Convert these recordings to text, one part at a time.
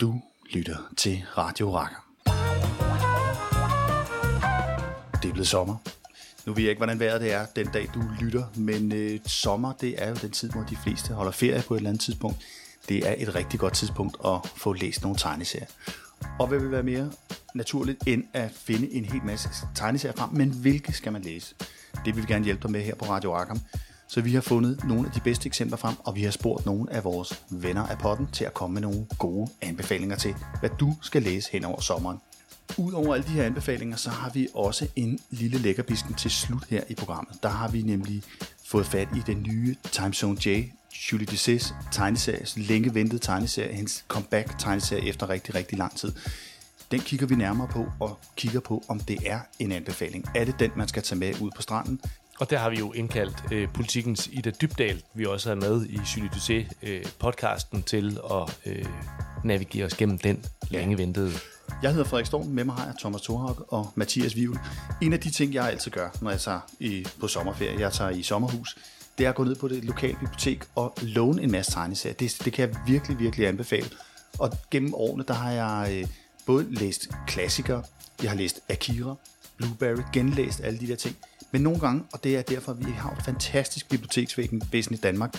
Du lytter til Radio Rakker. Det er blevet sommer. Nu ved jeg ikke, hvordan vejret det er den dag, du lytter, men øh, sommer, det er jo den tid, hvor de fleste holder ferie på et eller andet tidspunkt. Det er et rigtig godt tidspunkt at få læst nogle tegneserier. Og hvad vil være mere naturligt, end at finde en hel masse tegneserier frem, men hvilke skal man læse? Det vil vi gerne hjælpe dig med her på Radio Arkham. Så vi har fundet nogle af de bedste eksempler frem, og vi har spurgt nogle af vores venner af potten til at komme med nogle gode anbefalinger til, hvad du skal læse hen over sommeren. Udover alle de her anbefalinger, så har vi også en lille lækkerbisken til slut her i programmet. Der har vi nemlig fået fat i den nye Time Zone J, Julie Desays tegneserie, længe ventet tegneserie, hendes comeback tegneserie efter rigtig, rigtig lang tid. Den kigger vi nærmere på og kigger på, om det er en anbefaling. Er det den, man skal tage med ud på stranden? Og der har vi jo indkaldt øh, politikens Ida Dybdal, vi også er med i Dusé øh, podcasten til at øh, navigere os gennem den længe ventede. Jeg hedder Frederik Storm, med mig har jeg Thomas Thorhag og Mathias Vivl. En af de ting, jeg altid gør, når jeg tager i, på sommerferie, jeg tager i sommerhus, det er at gå ned på det lokale bibliotek og låne en masse tegneserier. Det, det kan jeg virkelig, virkelig anbefale. Og gennem årene, der har jeg øh, både læst klassikere, jeg har læst Akira, Blueberry, genlæst alle de der ting. Men nogle gange, og det er derfor, at vi har et fantastisk biblioteksvæsen i Danmark,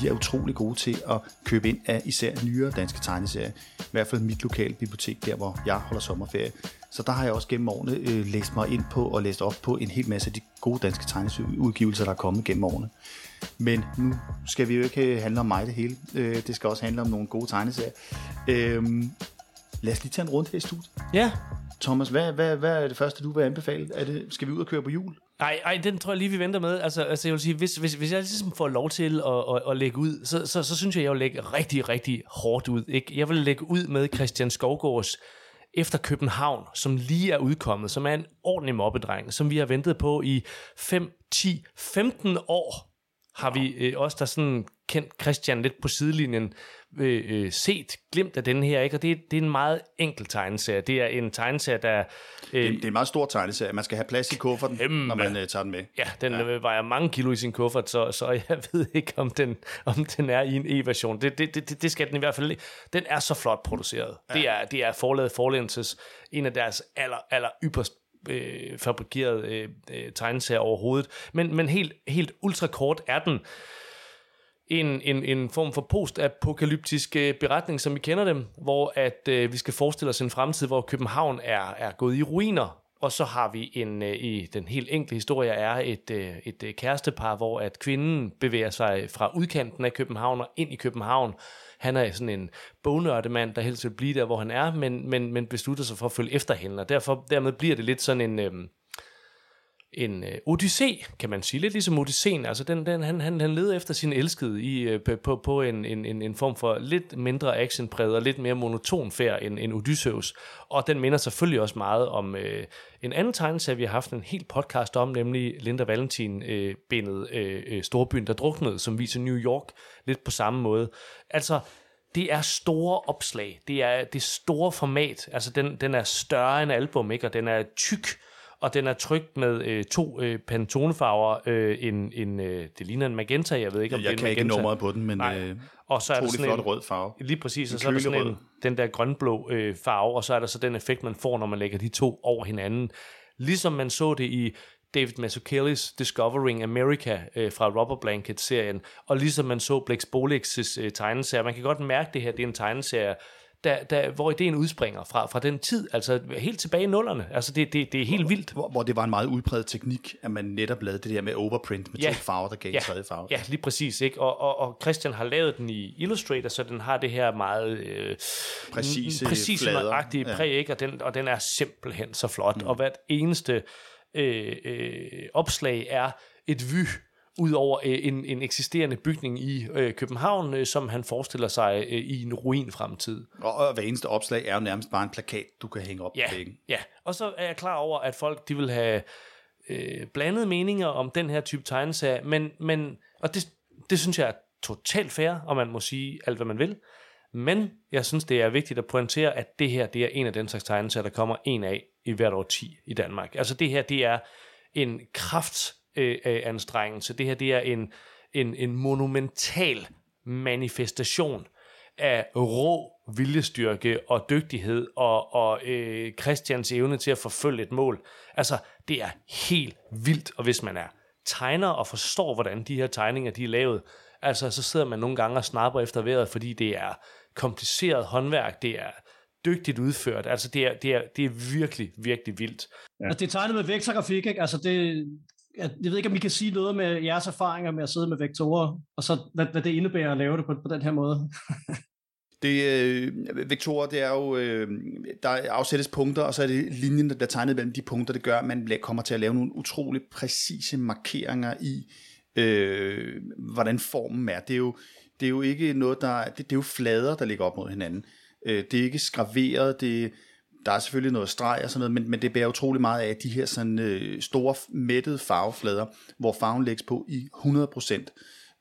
de er utrolig gode til at købe ind af især nyere danske tegneserier. I hvert fald mit lokale bibliotek, der hvor jeg holder sommerferie. Så der har jeg også gennem årene øh, læst mig ind på og læst op på en hel masse af de gode danske tegneserieudgivelser, der er kommet gennem årene. Men nu skal vi jo ikke handle om mig det hele. Øh, det skal også handle om nogle gode tegneserier. Øh, lad os lige tage en runde her i studiet. Ja. Thomas, hvad, hvad, hvad er det første, du vil anbefale? Er det, skal vi ud og køre på jul? Ej, ej, den tror jeg lige, vi venter med. Altså, altså jeg vil sige, hvis, hvis, hvis jeg ligesom får lov til at, at, at lægge ud, så, så, så synes jeg, jeg vil lægge rigtig, rigtig hårdt ud. Ikke? Jeg vil lægge ud med Christian Skovgårds efter København, som lige er udkommet, som er en ordentlig mobbedreng, som vi har ventet på i 5, 10, 15 år, har vi øh, også der sådan kendt Christian lidt på sidelinjen, øh, øh, set glimt af den her, ikke? og det, det er en meget enkel tegneserie. Det er en tegneserie, der... Øh, det, det er en meget stor tegneserie. Man skal have plads i kufferten, Kæmpe. når man øh, tager den med. Ja, den ja. vejer mange kilo i sin kuffert, så, så jeg ved ikke, om den, om den er i en E-version. Det, det, det, det skal den i hvert fald Den er så flot produceret. Ja. Det er, det er forladet Forlenses, en af deres aller, aller ypperst øh, fabrikeret øh, øh, tegneserie overhovedet. Men, men helt, helt ultrakort er den en, en, en form for postapokalyptisk øh, beretning, som vi kender dem, hvor at øh, vi skal forestille os en fremtid, hvor København er, er gået i ruiner, og så har vi en øh, i den helt enkle historie er et, øh, et øh, kærestepar, hvor at kvinden bevæger sig fra udkanten af København og ind i København. Han er sådan en bognørdemand, der helst vil blive der, hvor han er, men, men, men beslutter sig for at følge efter hende, og derfor, dermed bliver det lidt sådan en... Øh, en øh, odyssé, kan man sige. Lidt ligesom Odysseen. Altså den, den, han, han, han leder efter sin elskede i, øh, på, på en, en, en, en form for lidt mindre actionpræget og lidt mere monoton færd end, end Odysseus. Og den minder selvfølgelig også meget om øh, en anden tegneserie, vi har haft en helt podcast om, nemlig Linda Valentin øh, bindet øh, øh, Storbyen, der druknede, som viser New York lidt på samme måde. Altså, det er store opslag. Det er det store format. Altså, den, den er større end album, ikke? Og den er tyk og den er trykt med øh, to øh, pantonefarver. Øh, en, en, øh, det ligner en magenta, jeg ved ikke, om jeg det er en magenta. kan ikke nummeret på den, men Nej. Øh, og så er der sådan flot en, rød farve. Lige præcis, og så er der sådan en, den der grønblå øh, farve, og så er der så den effekt, man får, når man lægger de to over hinanden. Ligesom man så det i David Mazzucchellis Discovering America øh, fra Rubber Blanket-serien, og ligesom man så Blex Bolix' øh, tegneserie. Man kan godt mærke det her, det er en tegneserie, der, der, hvor ideen udspringer fra, fra den tid, altså helt tilbage i nullerne. Altså det, det, det er helt vildt. Hvor, hvor det var en meget udbredt teknik, at man netop lavede det der med overprint med ja. to farver, der gav ja. en tredje farve. Ja, lige præcis. Ikke? Og, og, og Christian har lavet den i Illustrator, så den har det her meget øh, præcise, præcise flader. præg, ikke? Og, den, og den er simpelthen så flot. Mm. Og hvert eneste øh, øh, opslag er et vy ud over øh, en, en eksisterende bygning i øh, København, øh, som han forestiller sig øh, i en ruinfremtid. Og, og hver eneste opslag er jo nærmest bare en plakat, du kan hænge op ja, på væggen. Ja, og så er jeg klar over, at folk de vil have øh, blandede meninger om den her type tegneserie, men, men og det, det synes jeg er totalt fair, og man må sige alt, hvad man vil. Men jeg synes, det er vigtigt at pointere, at det her det er en af den slags tegneserier, der kommer en af i hvert år 10 i Danmark. Altså det her, det er en kraft øh, anstrengelse. Det her det er en, en, en monumental manifestation af rå viljestyrke og dygtighed og, og øh, Christians evne til at forfølge et mål. Altså, det er helt vildt, og hvis man er tegner og forstår, hvordan de her tegninger de er lavet, altså så sidder man nogle gange og snapper efter vejret, fordi det er kompliceret håndværk, det er dygtigt udført. Altså det er, det er, det er virkelig, virkelig vildt. Ja. Altså, det er tegnet med vektorgrafik, ikke? Altså det, jeg, jeg ved ikke, om I kan sige noget med jeres erfaringer med at sidde med vektorer, og så hvad, hvad det indebærer at lave det på, på den her måde. Det, øh, vektorer, det er jo, øh, der afsættes punkter, og så er det linjen, der bliver tegnet mellem de punkter, det gør, at man kommer til at lave nogle utrolig præcise markeringer i, øh, hvordan formen er. Det er jo, det er jo ikke noget, der, det, det er jo flader, der ligger op mod hinanden. Øh, det er ikke skraveret, det, der er selvfølgelig noget streg og sådan noget, men, men det bærer utrolig meget af de her sådan, øh, store mættede farveflader, hvor farven lægges på i 100%.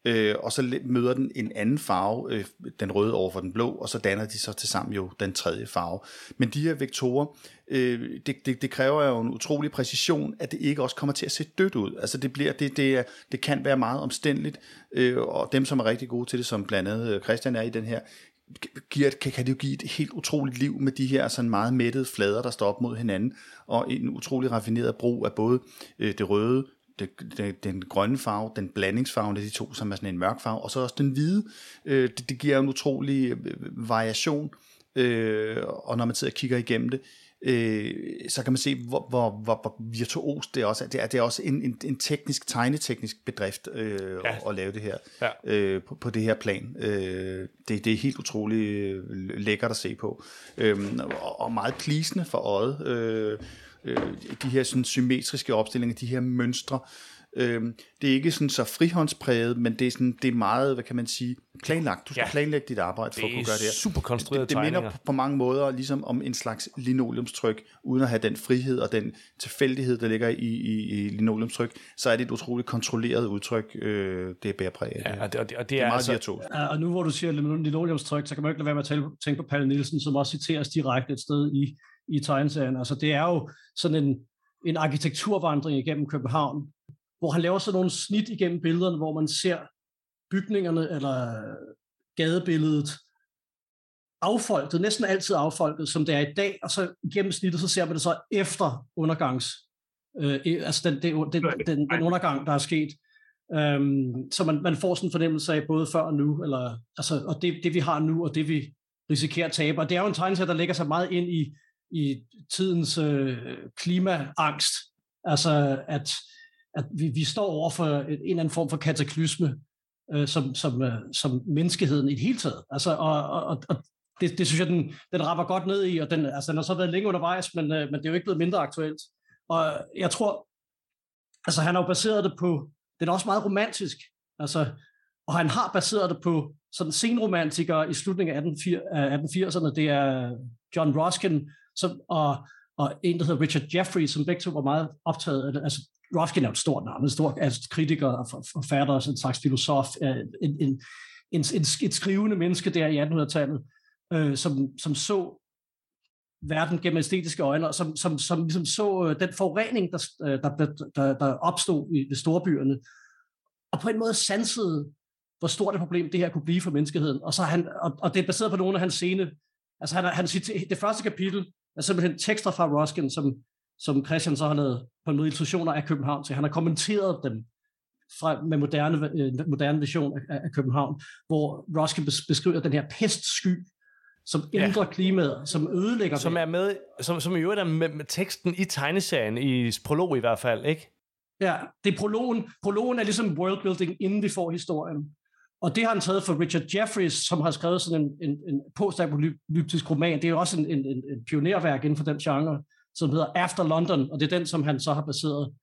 Øh, og så møder den en anden farve, øh, den røde over for den blå, og så danner de så til sammen jo den tredje farve. Men de her vektorer, øh, det, det, det kræver jo en utrolig præcision, at det ikke også kommer til at se dødt ud. Altså det, bliver, det, det, er, det kan være meget omstændeligt, øh, og dem, som er rigtig gode til det, som blandt andet øh, Christian er i den her, giver, kan, kan det jo give et helt utroligt liv med de her sådan meget mættede flader, der står op mod hinanden, og en utrolig raffineret brug af både øh, det røde, det, det, den grønne farve, den blandingsfarve af de to, som er sådan en mørk farve, og så også den hvide. Øh, det, det giver en utrolig øh, variation, øh, og når man sidder og kigger igennem det, øh, så kan man se, hvor, hvor, hvor, hvor virtuos det også er. Det er, det er også en, en, en teknisk, tegneteknisk bedrift øh, ja. at, at lave det her ja. øh, på, på det her plan. Øh, det, det er helt utroligt øh, lækkert at se på, øh, og, og meget plisende for øjet. Øh, øh, de her sådan symmetriske opstillinger, de her mønstre, Øhm, det er ikke sådan så frihåndspræget, men det er, sådan, det er meget, hvad kan man sige, planlagt. Du skal ja. planlægge dit arbejde for at kunne gøre det her. super konstrueret Det, det minder på, på mange måder ligesom om en slags linoleumstryk, uden at have den frihed og den tilfældighed, der ligger i, i, i linoleumstryk, så er det et utroligt kontrolleret udtryk, øh, det er bærepræget. Ja, og det, og det, og det, det er, er meget altså, Ja, og nu hvor du siger linoleumstryk, så kan man ikke lade være med at tænke på Palle Nielsen, som også citeres direkte et sted i, i tegneserien. Altså det er jo sådan en, en arkitekturvandring igennem København, hvor han laver sådan nogle snit igennem billederne, hvor man ser bygningerne eller gadebilledet affolket, næsten altid affolket, som det er i dag, og så igennem snittet, så ser man det så efter undergangs, øh, altså den, den, den, den, den undergang, der er sket. Um, så man, man får sådan en fornemmelse af både før og nu, eller, altså, og det, det vi har nu, og det vi risikerer at tabe. Og det er jo en tegnesæt, der lægger sig meget ind i, i tidens øh, klimaangst. Altså at at vi, vi står over for en eller anden form for kataklysme, øh, som, som, øh, som menneskeheden i det hele taget. Altså, og, og, og det, det synes jeg, den, den rapper godt ned i, og den, altså, den har så været længe undervejs, men, øh, men det er jo ikke blevet mindre aktuelt. Og jeg tror, altså han har jo baseret det på, den er også meget romantisk, altså, og han har baseret det på sådan senromantikere i slutningen af 1880'erne, det er John Ruskin, som, og, og en, der hedder Richard Jeffrey, som begge to var meget optaget af det. Altså, Rofkin er et stort navn, en stor altså, kritiker og forfatter, en slags filosof, øh, en, en, en, en, et skrivende menneske der i 1800-tallet, øh, som, som så verden gennem æstetiske øjne, og som, som, som ligesom så øh, den forurening, der, øh, der, der, der opstod i de storbyerne, og på en måde sansede, hvor stort et problem det her kunne blive for menneskeheden. Og, så han, og, og det er baseret på nogle af hans scene. Altså han, han, det første kapitel er simpelthen tekster fra Ruskin, som som Christian så har lavet på måde illustrationer af København til. Han har kommenteret dem fra, med moderne, øh, moderne vision af, af København, hvor Ruskin beskriver den her pestsky, som ændrer ja. klimaet, som ødelægger som det. Er med, som, som i øvrigt er med, med teksten i tegneserien, i prolog i hvert fald, ikke? Ja, det er prologen. Prologen er ligesom worldbuilding, inden vi får historien. Og det har han taget fra Richard Jeffries, som har skrevet sådan en, en, en postapokalyptisk roman. Det er jo også en, en, en pionerværk inden for den genre som hedder After London, og det er den, som han så har baseret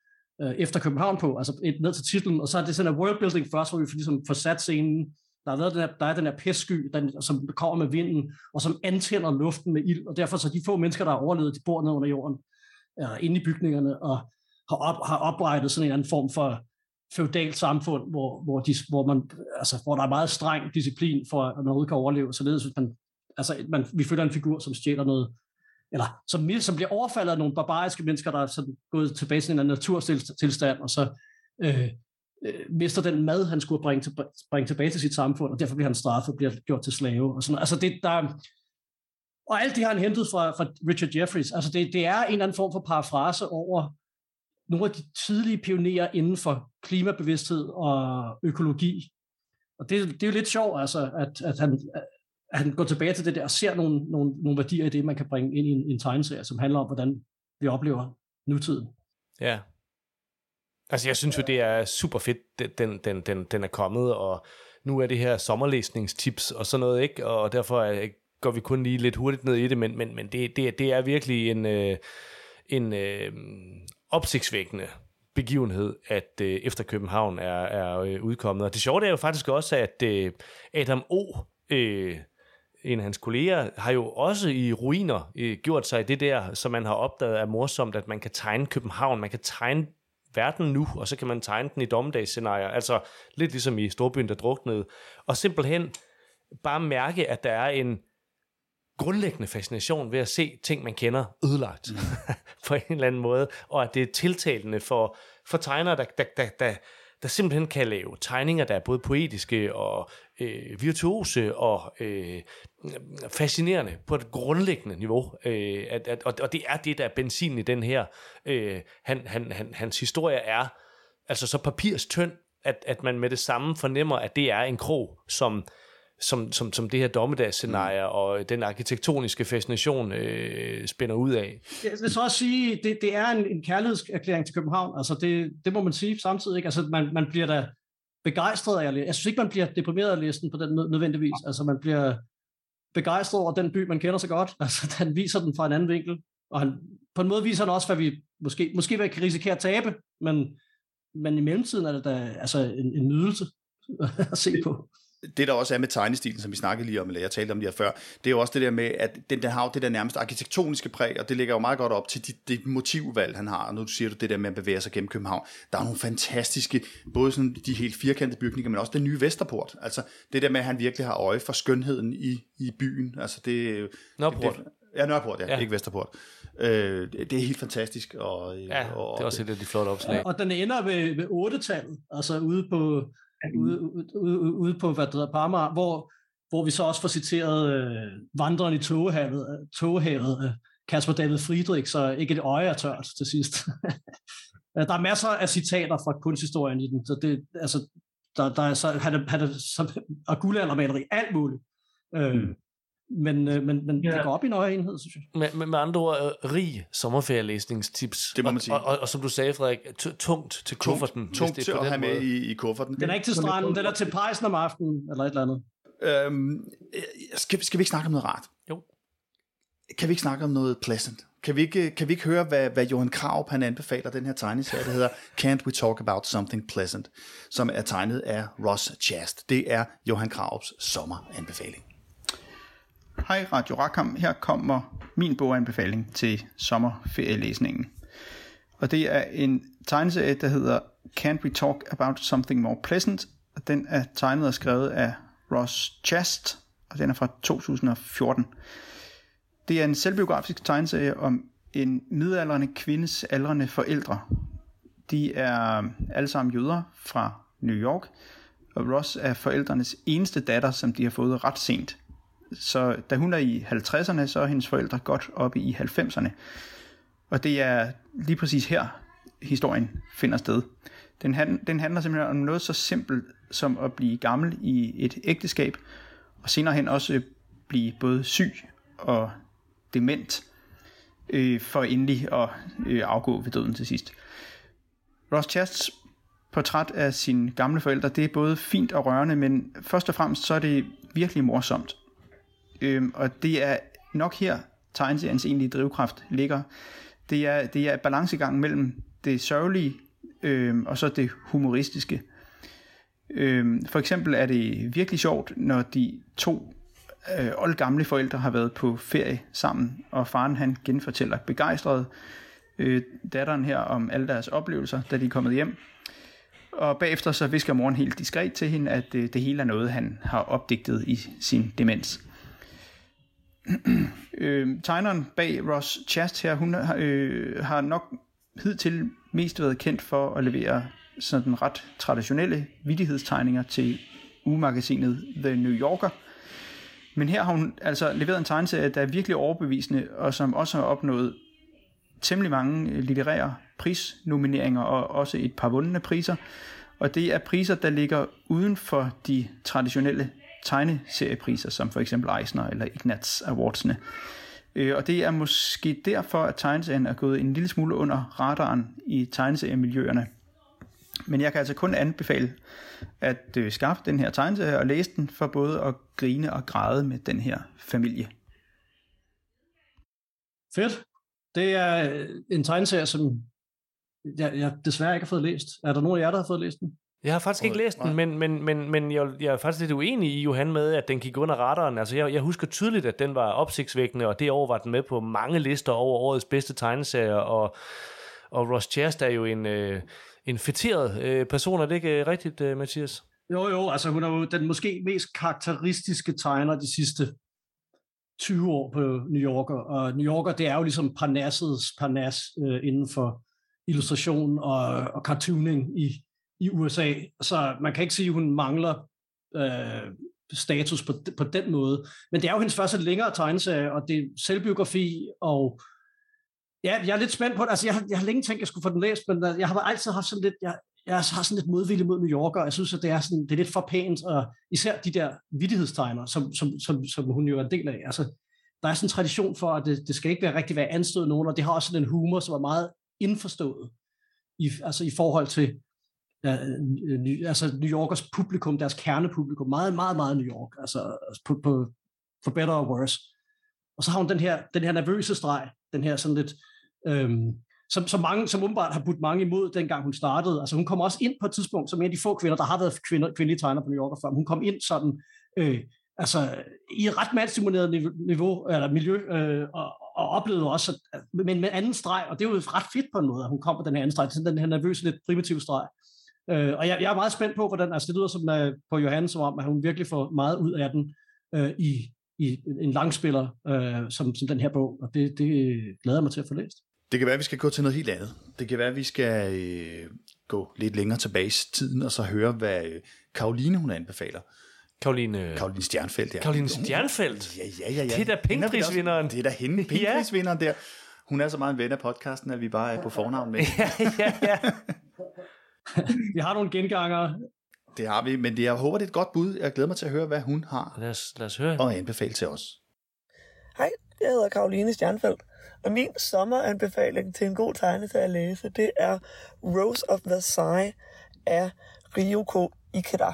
øh, efter København på, altså et, ned til titlen, og så er det sådan en worldbuilding først, hvor vi ligesom får sat scenen, der er, den her, der er den her pestsky, den, som kommer med vinden, og som antænder luften med ild, og derfor så de få mennesker, der har overlevet, de bor nede under jorden, øh, inde i bygningerne, og har, op, har oprettet sådan en anden form for feudalt samfund, hvor, hvor, de, hvor, man, altså, hvor der er meget streng disciplin for, at noget kan overleve, således at man, altså, man, vi følger en figur, som stjæler noget eller som, som bliver overfaldet af nogle barbariske mennesker, der er sådan gået tilbage til en naturtilstand, og så øh, øh, mister den mad, han skulle bringe, til, bringe tilbage til sit samfund, og derfor bliver han straffet og bliver gjort til slave. Og sådan. Altså det, der, og alt det har han hentet fra, fra Richard Jeffries. Altså det, det er en eller anden form for parafrase over nogle af de tidlige pionerer inden for klimabevidsthed og økologi. Og det, det er jo lidt sjovt, altså, at, at, han, at han går tilbage til det der og ser nogle, nogle, nogle værdier i det, man kan bringe ind i en, en tegneserie, som handler om, hvordan vi oplever nutiden. Ja. Altså, jeg synes jo, det er super fedt, den, den, den, den er kommet, og nu er det her sommerlæsningstips og sådan noget, ikke? Og derfor er, går vi kun lige lidt hurtigt ned i det, men, men, men det, det, det er virkelig en, øh, en øh, opsigtsvækkende begivenhed, at øh, efter København er, er øh, udkommet. Og det sjove er jo faktisk også, at øh, Adam O., øh, en af hans kolleger, har jo også i ruiner øh, gjort sig det der, som man har opdaget er morsomt, at man kan tegne København, man kan tegne verden nu, og så kan man tegne den i dommedagsscenarier, altså lidt ligesom i Storbyen, der druknede, og simpelthen bare mærke, at der er en grundlæggende fascination ved at se ting, man kender, ødelagt mm. på en eller anden måde, og at det er tiltalende for, for tegnere, der, der, der, der, der simpelthen kan lave tegninger, der er både poetiske og øh, virtuose og øh, fascinerende på et grundlæggende niveau. Øh, at, at, og, og det er det, der er benzin i den her. Øh, han, han, han, hans historie er altså så papirstynd, at, at man med det samme fornemmer, at det er en krog, som som, som, som det her dommedagsscenarie mm. og den arkitektoniske fascination øh, spænder ud af. Jeg vil så også sige, det, det er en, en kærlighedserklæring til København. Altså det, det må man sige samtidig. Ikke? Altså man, man bliver da begejstret af at læse. Jeg synes ikke, man bliver deprimeret af læsen på den nødvendigvis. Altså man bliver begejstret over den by, man kender så godt. Altså den viser den fra en anden vinkel. Og han, på en måde viser han også, hvad vi måske, måske hvad kan risikere at tabe, men, men i mellemtiden er det da altså en, en nydelse at se på det der også er med tegnestilen, som vi snakkede lige om, eller jeg talte om lige før, det er jo også det der med, at den, den har jo det der nærmest arkitektoniske præg, og det ligger jo meget godt op til det, det motivvalg, han har. Og nu siger du det der med at bevæge sig gennem København. Der er nogle fantastiske, både sådan de helt firkantede bygninger, men også den nye Vesterport. Altså det der med, at han virkelig har øje for skønheden i, i byen. Altså det, Nørreport. Det, ja, Nørreport, ja, ja. ikke Vesterport. Øh, det er helt fantastisk. Og, ja, og, det er også et af de flotte opslag. Og den ender ved, ved 8-tallet, altså ude på ude, ude, ude på, hvad det hedder, Parma, hvor, hvor vi så også får citeret øh, vandreren i togehavet, togehavet øh, Kasper David Friedrich, så ikke et øje er tørt til sidst. der er masser af citater fra kunsthistorien i den, så det, altså, der, der er så, han er, han er så, og guldaldermaleri, alt muligt. Øh, mm men, øh, men, men ja. det går op i en højere enhed, synes jeg. Med, med, med andre ord, uh, rig sommerferielæsningstips. Det må man sige. Og, og, og, som du sagde, Frederik, tungt til kufferten. Tungt, tungt til at have måde. med i, i kufferten. Den er ikke til stranden, den er til pejsen om aftenen, eller et eller andet. Øhm, skal, skal vi ikke snakke om noget rart? Jo. Kan vi ikke snakke om noget pleasant? Kan vi ikke, kan vi ikke høre, hvad, hvad Johan Kraup han anbefaler den her tegneserie, der hedder Can't We Talk About Something Pleasant, som er tegnet af Ross Chast. Det er Johan Kraups sommeranbefaling. Hej Radio Rakam, her kommer min boganbefaling til sommerferielæsningen. Og det er en tegneserie, der hedder Can't We Talk About Something More Pleasant, og den er tegnet og skrevet af Ross Chast, og den er fra 2014. Det er en selvbiografisk tegneserie om en midaldrende kvindes aldrende forældre. De er alle sammen jøder fra New York, og Ross er forældrenes eneste datter, som de har fået ret sent – så da hun er i 50'erne, så er hendes forældre godt oppe i 90'erne. Og det er lige præcis her, historien finder sted. Den, hand, den handler simpelthen om noget så simpelt som at blive gammel i et ægteskab, og senere hen også blive både syg og dement, øh, for endelig at øh, afgå ved døden til sidst. Ross Chasts portræt af sine gamle forældre, det er både fint og rørende, men først og fremmest så er det virkelig morsomt. Øhm, og det er nok her, tegneseriens egentlige drivkraft ligger. Det er, det er balancegang mellem det sørgelige øhm, og så det humoristiske. Øhm, for eksempel er det virkelig sjovt, når de to øh, oldgamle forældre har været på ferie sammen, og faren han genfortæller begejstret øh, datteren her om alle deres oplevelser, da de er kommet hjem. Og bagefter så visker moren helt diskret til hende, at øh, det hele er noget, han har opdigtet i sin demens. øh, tegneren bag Ross Chast her, hun øh, har nok hidtil mest været kendt for at levere sådan ret traditionelle vidighedstegninger til ugemagasinet The New Yorker. Men her har hun altså leveret en tegneserie, der er virkelig overbevisende, og som også har opnået temmelig mange øh, litterære prisnomineringer, og også et par vundne priser. Og det er priser, der ligger uden for de traditionelle tegneseriepriser, som for eksempel Eisner eller Ignatz Awardsene. Øh, og det er måske derfor, at tegneserien er gået en lille smule under radaren i tegneseriemiljøerne. Men jeg kan altså kun anbefale at øh, skaffe den her tegneserie og læse den, for både at grine og græde med den her familie. Fedt. Det er øh, en tegneserie, som jeg, jeg desværre ikke har fået læst. Er der nogen af jer, der har fået læst den? Jeg har faktisk ikke læst den, men, men, men, men jeg, jeg er faktisk lidt uenig i Johan med, at den gik under radaren. Altså, jeg, jeg husker tydeligt, at den var opsigtsvækkende, og det år var den med på mange lister over årets bedste tegneserier, og, og Ross Chast er jo en, øh, en fætteret øh, person. Er det ikke øh, rigtigt, øh, Mathias? Jo, jo, altså hun er jo den måske mest karakteristiske tegner de sidste 20 år på New Yorker, og New Yorker, det er jo ligesom parnassets parnas øh, inden for illustration og, og cartooning i, i USA, så man kan ikke sige, at hun mangler øh, status på, på den måde. Men det er jo hendes første længere tegneserie, og det er selvbiografi, og ja, jeg er lidt spændt på det. Altså, jeg, jeg har længe tænkt, at jeg skulle få den læst, men øh, jeg har altid haft sådan lidt, jeg, jeg har sådan lidt modvillig mod New Yorker, jeg synes, at det er, sådan, det er lidt for pænt, og især de der vidtighedstegner, som, som, som, som hun jo er en del af. Altså, der er sådan en tradition for, at det, det skal ikke være rigtig være anstød nogen, og det har også sådan en humor, som er meget indforstået i, altså i forhold til øh, øh altså New Yorkers publikum, deres kernepublikum, meget, meget, meget New York, altså, altså, på, på, for better or worse. Og så har hun den her, den her nervøse streg, den her sådan lidt, øhm, som, som, mange, som umiddelbart har budt mange imod, dengang hun startede. Altså hun kom også ind på et tidspunkt, som en af de få kvinder, der har været kvinder, kvindelige tegner på New Yorker før, hun kom ind sådan, øh, altså i et ret mandstimuleret niveau, eller miljø, øh, og, og oplevede også, at, men med anden streg, og det er jo ret fedt på en måde, at hun kom på den her anden streg, den her nervøse, lidt primitive streg. Øh, og jeg, jeg er meget spændt på, hvordan, altså det lyder som uh, på Johannes, som om, at hun virkelig får meget ud af den uh, i, i en langspiller, uh, som, som den her bog, og det, det glæder jeg mig til at få læst. Det kan være, at vi skal gå til noget helt andet. Det kan være, at vi skal øh, gå lidt længere tilbage i tiden, og så høre, hvad Karoline hun anbefaler. Karoline... Karoline Stjernfeldt, ja. Karoline Stjernfeldt? Ja, ja, ja. ja. Det er da pengeprisvinderen. Det er da hende, pengeprisvinderen der. Hun er så meget en ven af podcasten, at vi bare er på fornavn med. ja, ja, ja. vi har nogle genganger. Det har vi, men det, jeg håber, det er et godt bud. Jeg glæder mig til at høre, hvad hun har lad os, lad os høre. og anbefale til os. Hej, jeg hedder Karoline Stjernfeldt, og min sommeranbefaling til en god tegne til at læse, det er Rose of Versailles af Ryoko Ikeda.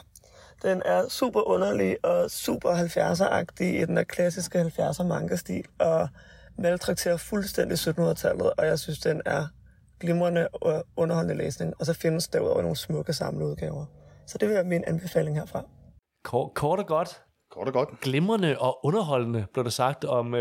Den er super underlig og super 70'er-agtig i den der klassiske 70'er manga-stil, og maltrakterer fuldstændig 1700-tallet, og jeg synes, den er glimrende og underholdende læsning. Og så findes derudover nogle smukke samleudgaver. Så det vil være min anbefaling herfra. Kort, kort og godt. Kort og godt. Glimrende og underholdende, blev der sagt om uh,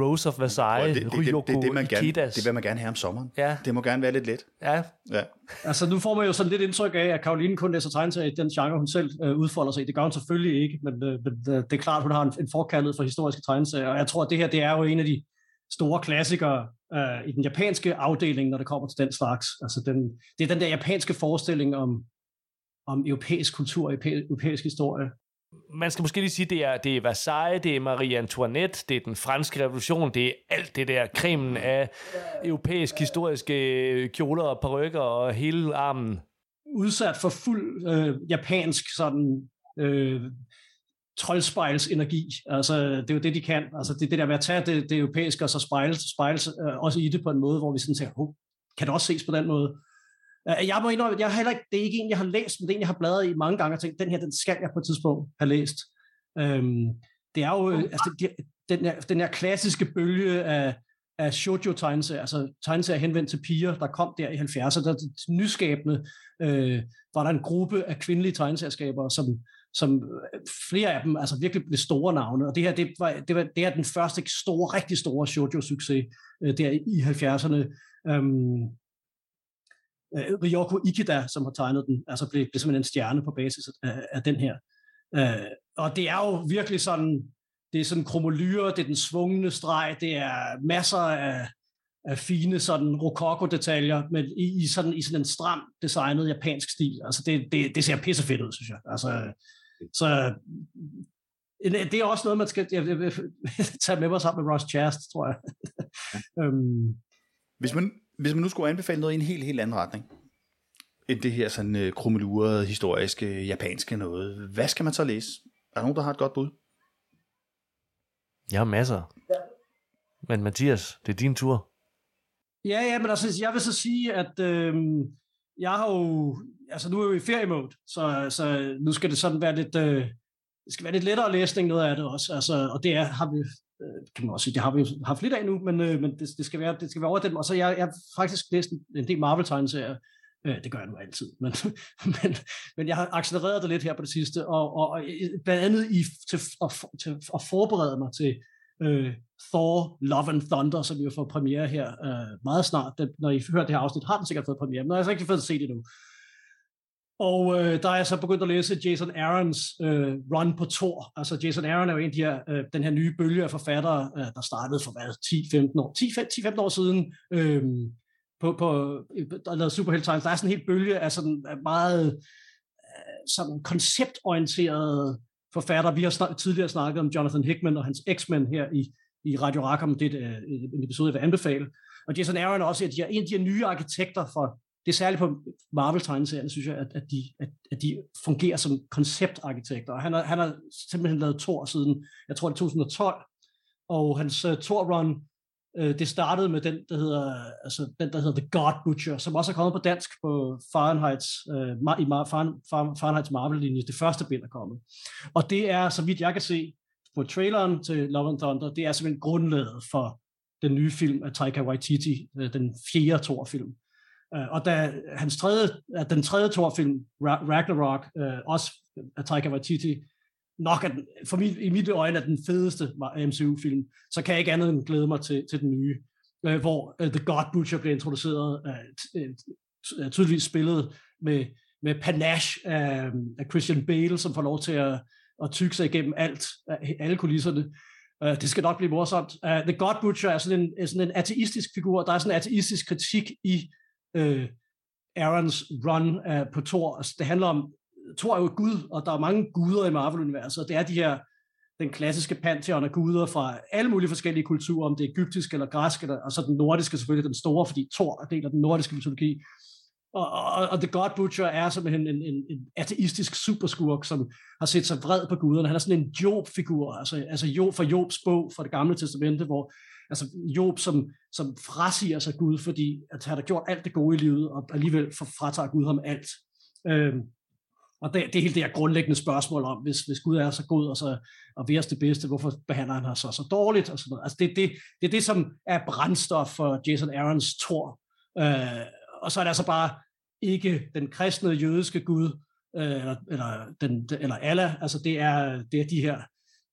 Rose of Versailles, det, det, det, det, det, det, man gerne, det vil man gerne have om sommeren. Ja. Det må gerne være lidt let. Ja. ja. Altså nu får man jo sådan lidt indtryk af, at Karoline kun læser tegneserier i den genre, hun selv øh, udfolder sig i. Det gør hun selvfølgelig ikke, men, øh, men øh, det er klart, hun har en, en forkaldet for historiske tegneserier. Og jeg tror, at det her det er jo en af de store klassikere øh, i den japanske afdeling, når det kommer til den slags. Altså den, det er den der japanske forestilling om, om europæisk kultur og europæisk historie. Man skal måske lige sige, det er, det er Versailles, det er Marie Antoinette, det er den franske revolution, det er alt det der kremen af europæisk historiske kjoler og perukker og hele armen. Udsat for fuld øh, japansk sådan øh, troldspejls energi. Altså, det er jo det, de kan. Altså, det, det der med at tage det, det europæiske og så spejle, spejle øh, også i det på en måde, hvor vi sådan tænker, oh, kan det også ses på den måde? Uh, jeg må indrømme, jeg har heller ikke, det er ikke en, jeg har læst, men det er en, jeg har bladret i mange gange og tænkt, den her, den skal jeg på et tidspunkt have læst. Øhm, det er jo øh, altså, den, her, den her klassiske bølge af, af shoujo tegneserier, altså tegneserier henvendt til piger, der kom der i 70'erne, der nyskabende, øh, var der en gruppe af kvindelige tegneserskabere, som, som øh, flere af dem altså virkelig blev store navne, og det her, det, var, det, var, det er den første store, rigtig store shoujo-succes øh, der i 70'erne. Øhm, øh, Ryoko Ikeda, som har tegnet den, altså blev, blev simpelthen en stjerne på basis af, af den her. Øh, og det er jo virkelig sådan, det er sådan kromolyre, det er den svungne streg, det er masser af, af fine sådan rokoko-detaljer, men i, i, sådan, i sådan en stram designet japansk stil. Altså det, det, det ser pissefedt ud, synes jeg. Altså, så det er også noget, man skal jeg, jeg, tage med mig sammen med Ross Chast, tror jeg. um, hvis, man, hvis man nu skulle anbefale noget i en helt, helt anden retning, end det her sådan uh, krummelurede, historiske, japanske noget, hvad skal man så læse? Er der nogen, der har et godt bud? Jeg har masser. Ja. Men Mathias, det er din tur. Ja, ja, men altså, jeg vil så sige, at øh, jeg har jo, altså nu er vi i feriemode, så, så nu skal det sådan være lidt, øh, det skal være lidt lettere læsning, noget af det også, altså, og det er, har vi, øh, kan man også sige, det har vi jo haft lidt af nu, men, øh, men det, det, skal være, det skal være over dem, og så jeg, jeg har faktisk læst en, en del Marvel-tegneserier, øh, det gør jeg nu altid, men, men, men jeg har accelereret det lidt her på det sidste, og, og, og øh, blandt andet i, til, at, til at forberede mig til øh, Thor Love and Thunder, som vi får premiere her øh, meget snart. Den, når I hører det her afsnit, har den sikkert fået premiere, men jeg har altså ikke fået set det endnu. Og øh, der er jeg så begyndt at læse Jason Aarons øh, run på Thor. Altså Jason Aaron er jo en af de her, øh, den her nye bølge af forfattere, øh, der startede for hvad, 10-15 år, 10-15 år siden, øh, på, på, øh, der lavede Superhelt Times. Der er sådan en helt bølge af sådan meget øh, sådan konceptorienteret forfatter. Vi har snak, tidligere snakket om Jonathan Hickman og hans X-Men her i, i Radio Rackham. Det er øh, en episode, jeg vil anbefale. Og Jason Aaron er også en af de her nye arkitekter for, det er særligt på Marvel-tegneserierne, synes jeg, at, at, de, at, at de fungerer som konceptarkitekter. Han har, han har simpelthen lavet Thor siden, jeg tror det er 2012, og hans uh, Thor-run, uh, det startede med den, der hedder, altså, den, der hedder The God Butcher, som også er kommet på dansk på Fahrenheits, uh, i Mar- Fahrenheits Marvel-linje. Det første bind er kommet. Og det er, så vidt jeg kan se på traileren til Love and Thunder, det er simpelthen grundlaget for den nye film af Taika Waititi, den fjerde Thor-film. Øh, og da hans tredje, den tredje Thor-film, Ragnarok, øh, også af Taika Waititi, nok er den, for mit, i mit øjne er den fedeste MCU-film, så kan jeg ikke andet end glæde mig til, til den nye, øh, hvor The God Butcher bliver introduceret, tydeligvis spillet med, med panache af, af Christian Bale, som får lov til at, at tykke sig igennem alt, alle kulisserne. Uh, det skal nok blive morsomt. Uh, The God Butcher er sådan en, er sådan en ateistisk figur. Der er sådan en ateistisk kritik i øh, Aarons run af, på Thor. Altså, det handler om, Thor er jo gud, og der er mange guder i Marvel-universet, og det er de her, den klassiske pantheon af guder fra alle mulige forskellige kulturer, om det er egyptisk eller græsk, eller, og så den nordiske selvfølgelig den store, fordi Thor er del af den nordiske mytologi. Og, og, og The God Butcher er simpelthen en, en, en ateistisk superskurk, som har set sig vred på guderne. Han er sådan en Job-figur, altså, altså Job fra Jobs bog fra det gamle testamente, hvor altså Job, som, som frasiger sig Gud, fordi at han har gjort alt det gode i livet, og alligevel fratager Gud ham alt. Øhm, og det, det er helt det her grundlæggende spørgsmål om, hvis, hvis Gud er så god og, så, og ved os det bedste, hvorfor behandler han os så, så dårligt? Og sådan noget. Altså det, det, det er det, som er brændstof for Jason Aarons tor. Øh, og så er det altså bare ikke den kristne jødiske Gud, øh, eller, eller, den, eller Allah, altså det er, det er de her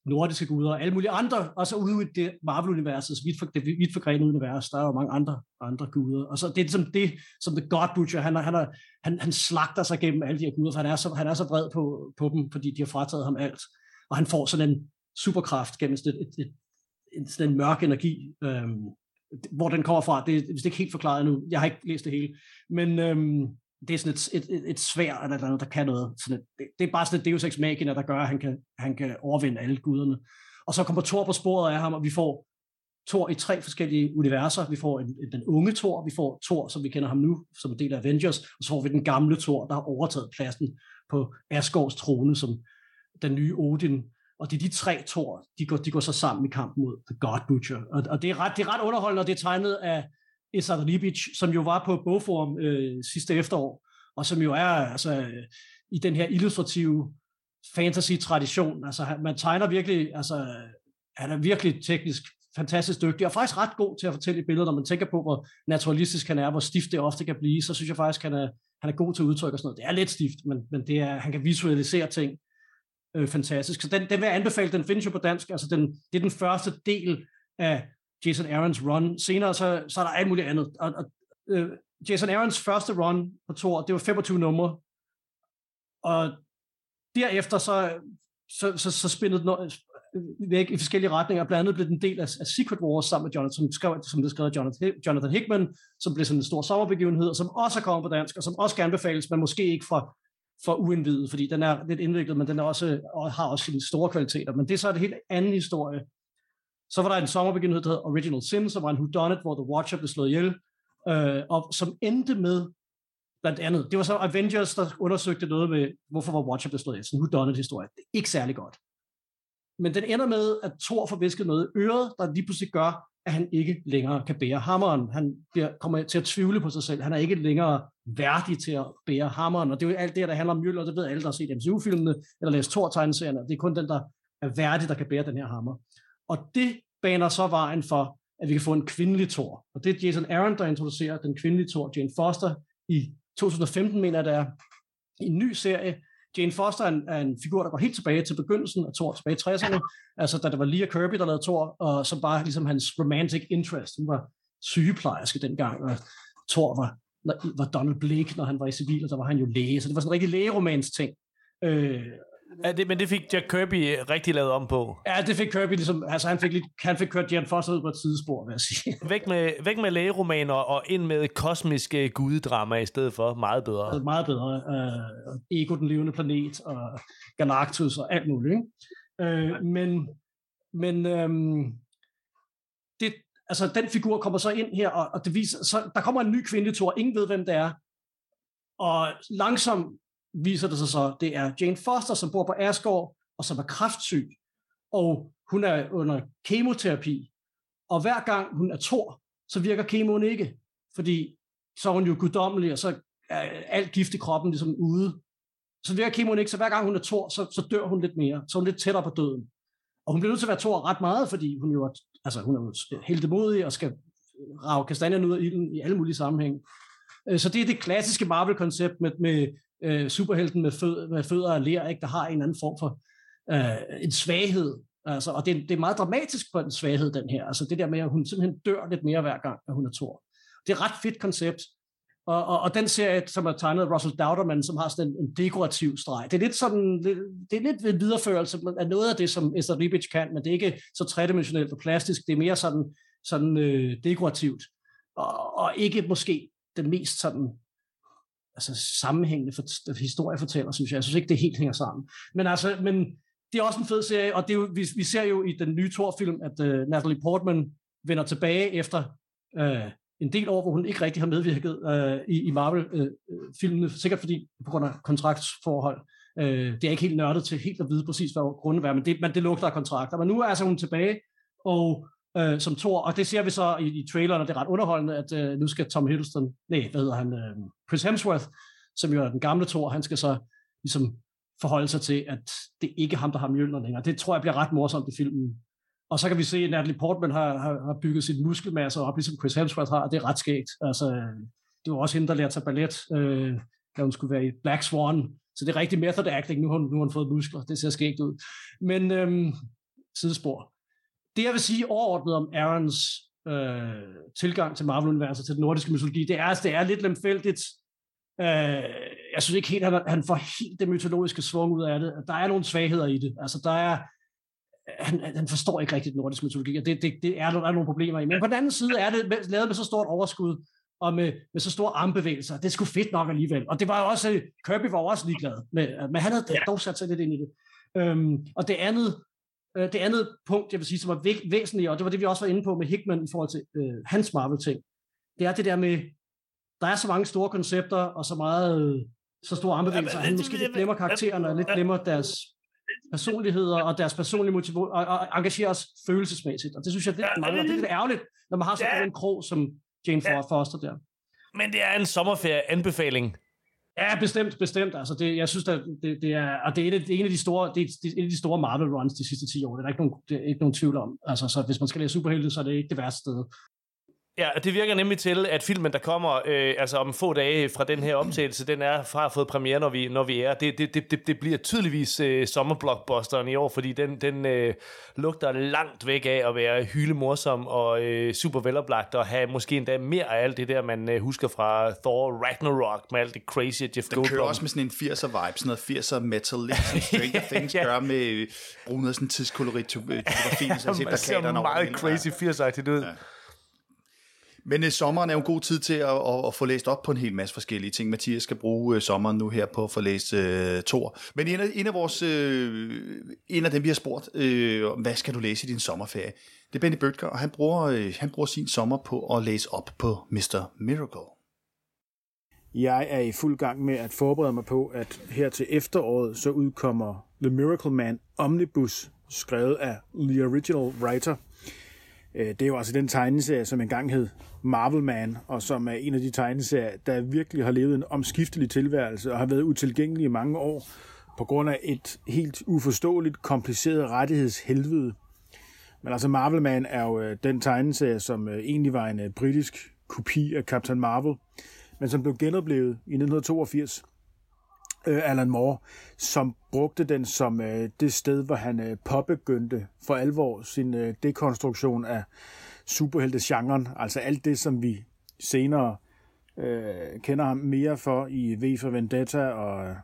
nordiske guder og alle mulige andre, og så ude i det Marvel-universet, vidt, for, det vidt forgrenede univers, der er jo mange andre, andre guder. Og så det er ligesom det, som The God Butcher, han, han, han, han slagter sig gennem alle de her guder, for han er så, han er så vred på, på dem, fordi de har frataget ham alt. Og han får sådan en superkraft gennem sådan, et, et, et, sådan en mørk energi, øhm, hvor den kommer fra, det er vist ikke helt forklaret nu. Jeg har ikke læst det hele. Men øhm, det er sådan et, et, et, et svær eller noget, der kan noget. Sådan et, det, det er bare sådan et Deus Ex Machina, der gør, at han kan, han kan overvinde alle guderne. Og så kommer Thor på sporet af ham, og vi får Thor i tre forskellige universer. Vi får en, den unge Thor, vi får Thor, som vi kender ham nu, som en del af Avengers, og så får vi den gamle Thor, der har overtaget pladsen på Asgårds trone som den nye Odin. Og det er de tre Thor, de går, de går så sammen i kampen mod The God Butcher. Og, og det, er ret, det er ret underholdende, og det er tegnet af Esad Libic, som jo var på Bogforum øh, sidste efterår, og som jo er altså, i den her illustrative fantasy-tradition. Altså, man tegner virkelig, altså, han er virkelig teknisk fantastisk dygtig, og faktisk ret god til at fortælle i billeder, når man tænker på, hvor naturalistisk han er, hvor stift det ofte kan blive, så synes jeg faktisk, han er, han er god til at udtrykke og sådan noget. Det er lidt stift, men, men det er, han kan visualisere ting øh, fantastisk. Så den, den vil jeg anbefale, den findes jo på dansk, altså den, det er den første del af Jason Aarons run. Senere så, så er der alt muligt andet. Og, og, øh, Jason Aarons første run på Thor, det var 25 numre. Og derefter så, så, så, så spændede øh, væk i forskellige retninger. Blandt andet blev den del af, af Secret Wars sammen med Jonathan, som, skrev, som det skrev Jonathan, Jonathan Hickman, som blev sådan en stor sommerbegivenhed, og som også er kommet på dansk, og som også kan anbefales, men måske ikke fra, for uindvidet, fordi den er lidt indviklet, men den er også, og har også sine store kvaliteter. Men det er så en helt anden historie. Så var der en sommerbegivenhed, der hedder Original Sin, som var en whodunit, hvor The Watcher blev slået ihjel, øh, og som endte med, blandt andet, det var så Avengers, der undersøgte noget med, hvorfor var Watcher blev slået ihjel. Sådan en whodunit historie. Det er ikke særlig godt. Men den ender med, at Thor får visket noget i øret, der lige pludselig gør, at han ikke længere kan bære hammeren. Han bliver, kommer til at tvivle på sig selv. Han er ikke længere værdig til at bære hammeren. Og det er jo alt det, der handler om Møller. det ved alle, der har set MCU-filmene, eller læst Thor-tegneserierne. Det er kun den, der er værdig, der kan bære den her hammer. Og det baner så vejen for, at vi kan få en kvindelig Thor. Og det er Jason Aaron, der introducerer den kvindelige Thor, Jane Foster, i 2015, mener jeg, der er, en ny serie, Jane Foster er en, er en figur, der går helt tilbage til begyndelsen af Thor, tilbage i 60'erne, altså da det var Leah Kirby, der lavede Thor, og så bare ligesom hans romantic interest. Hun var sygeplejerske dengang, og Thor var, var Donald Blake, når han var i civil, og der var han jo læge, så det var sådan en rigtig lægeromans ting. Øh, Ja, det, men det fik Jack Kirby rigtig lavet om på. Ja, det fik Kirby ligesom, altså han fik, lidt, han fik kørt Jan Foster ud på et sidespor, vil jeg sige. Væk med, væk med lægeromaner og ind med kosmiske gudedrama i stedet for. Meget bedre. Altså, meget bedre. Uh, Ego, den levende planet, og Galactus og alt muligt. Ikke? Uh, men men um, det, altså, den figur kommer så ind her, og, og det viser, så der kommer en ny kvindelig tor. Ingen ved, hvem det er. Og langsomt viser det sig så, det er Jane Foster, som bor på Asgård, og som er kraftsyg, og hun er under kemoterapi, og hver gang hun er tor, så virker kemoen ikke, fordi så er hun jo guddommelig, og så er alt gift i kroppen ligesom ude. Så virker kemoen ikke, så hver gang hun er tor, så, så dør hun lidt mere, så er hun lidt tættere på døden. Og hun bliver nødt til at være tor ret meget, fordi hun jo er, altså hun er jo helt modig og skal rave kastanjerne ud af ilden i alle mulige sammenhænge. Øh, så det er det klassiske Marvel-koncept med, med øh, superhelten med, fød, med fødder af ler, ikke, der har en eller anden form for øh, en svaghed. Altså, og det, det er meget dramatisk på en svaghed, den her. Altså det der med, at hun simpelthen dør lidt mere hver gang, at hun er Thor. Det er et ret fedt koncept. Og, og, og den serie, som er tegnet af Russell Dauterman, som har sådan en, en dekorativ streg, det er lidt sådan, det, det er lidt en videreførelse af noget af det, som Esther Ribic kan, men det er ikke så tredimensionelt og plastisk, det er mere sådan, sådan øh, dekorativt, og, og ikke måske den mest sådan altså sammenhængende for, historiefortæller, synes jeg. Jeg synes ikke, det helt hænger sammen. Men altså, men det er også en fed serie, og det er jo, vi, vi ser jo i den nye Thor-film, at uh, Natalie Portman vender tilbage efter uh, en del år, hvor hun ikke rigtig har medvirket uh, i, i Marvel-filmene, uh, sikkert fordi på grund af kontraktsforhold. Uh, det er ikke helt nørdet til helt at vide præcis, hvad grunden er, men det, men det lugter af kontrakter. Men nu er altså hun tilbage, og øh, som Thor, og det ser vi så i, i traileren, og det er ret underholdende, at øh, nu skal Tom Hiddleston, nej, hvad hedder han, øh, Chris Hemsworth, som jo er den gamle Thor, han skal så ligesom forholde sig til, at det ikke er ham, der har Mjølner længere. Det tror jeg bliver ret morsomt i filmen. Og så kan vi se, at Natalie Portman har, har, har bygget sin muskelmasse op, ligesom Chris Hemsworth har, og det er ret skægt. Altså, det var også hende, der lærte sig ballet, øh, da hun skulle være i Black Swan. Så det er rigtig method acting. Nu har hun, nu har hun fået muskler. Det ser skægt ud. Men øhm, sidespor det jeg vil sige overordnet om Aarons øh, tilgang til Marvel-universet, til den nordiske mytologi, det er, at det er lidt lemfældigt. Øh, jeg synes ikke helt, at han får helt det mytologiske svung ud af det. Der er nogle svagheder i det. Altså, der er, han, han forstår ikke rigtigt nordisk mytologi, og det, det, det er, der er nogle problemer i. Men på den anden side er det lavet med så stort overskud, og med, med så store armbevægelser. Det sgu fedt nok alligevel. Og det var jo også, Kirby var også ligeglad, med, men han havde ja. dog sat sig lidt ind i det. Øhm, og det andet, Øh, det andet punkt, jeg vil sige, som væ- væsentligt, og det var det, vi også var inde på med Hickman i forhold til øh, hans Marvel-ting, det er det der med, der er så mange store koncepter, og så meget, øh, så store armbevægelser, ja, han måske lidt glemmer karaktererne, og lidt glemmer deres personligheder og deres personlige motivation, og, og engagerer os følelsesmæssigt. Og det synes jeg, det, ja, mangler. det er lidt ærgerligt, når man har sådan ja. en krog som Jane Foster der. Men det er en sommerferie-anbefaling. Ja, bestemt, bestemt. Altså det, jeg synes, at det, det, er, og det er, et, det er en af de store, det er, det er en af de store Marvel runs de sidste 10 år. Det er der ikke nogen, det er ikke nogen tvivl om. Altså, så hvis man skal læse superhelte, så er det ikke det værste sted. Ja, det virker nemlig til, at filmen, der kommer øh, altså om få dage fra den her optagelse, den er fra at fået premiere, når vi, når vi er. Det, det, det, det bliver tydeligvis øh, sommerblockbusteren i år, fordi den, den øh, lugter langt væk af at være hylemorsom og øh, super veloplagt, og have måske endda mere af alt det der, man øh, husker fra Thor Ragnarok, med alt det crazy Jeff Den Goldblum. kører også med sådan en 80'er vibe, sådan noget 80'er metal, lidt som Stranger Things Ja. gør med øh, bruge noget sådan tidskolorit typografien, så jeg ser ser plakaterne over det meget crazy 80'agtigt ud. Ja. Men øh, sommeren er jo en god tid til at, at, at få læst op på en hel masse forskellige ting. Mathias skal bruge øh, sommeren nu her på at få læst øh, Thor. Men en af, en af vores, øh, en af dem, vi har spurgt, øh, hvad skal du læse i din sommerferie? Det er Benny Bøtger, og han bruger, øh, han bruger sin sommer på at læse op på Mr. Miracle. Jeg er i fuld gang med at forberede mig på, at her til efteråret, så udkommer The Miracle Man Omnibus, skrevet af The Original Writer. Øh, det er jo altså den tegneserie, som engang hed Marvel Man, og som er en af de tegneserier, der virkelig har levet en omskiftelig tilværelse og har været utilgængelig i mange år, på grund af et helt uforståeligt, kompliceret rettighedshelvede. Men altså Marvel Man er jo øh, den tegneserie, som øh, egentlig var en britisk kopi af Captain Marvel, men som blev genoplevet i 1982 øh, Alan Moore, som brugte den som øh, det sted, hvor han øh, påbegyndte for alvor sin øh, dekonstruktion af superheltegenren, altså alt det, som vi senere øh, kender ham mere for i V for Vendetta og, øh,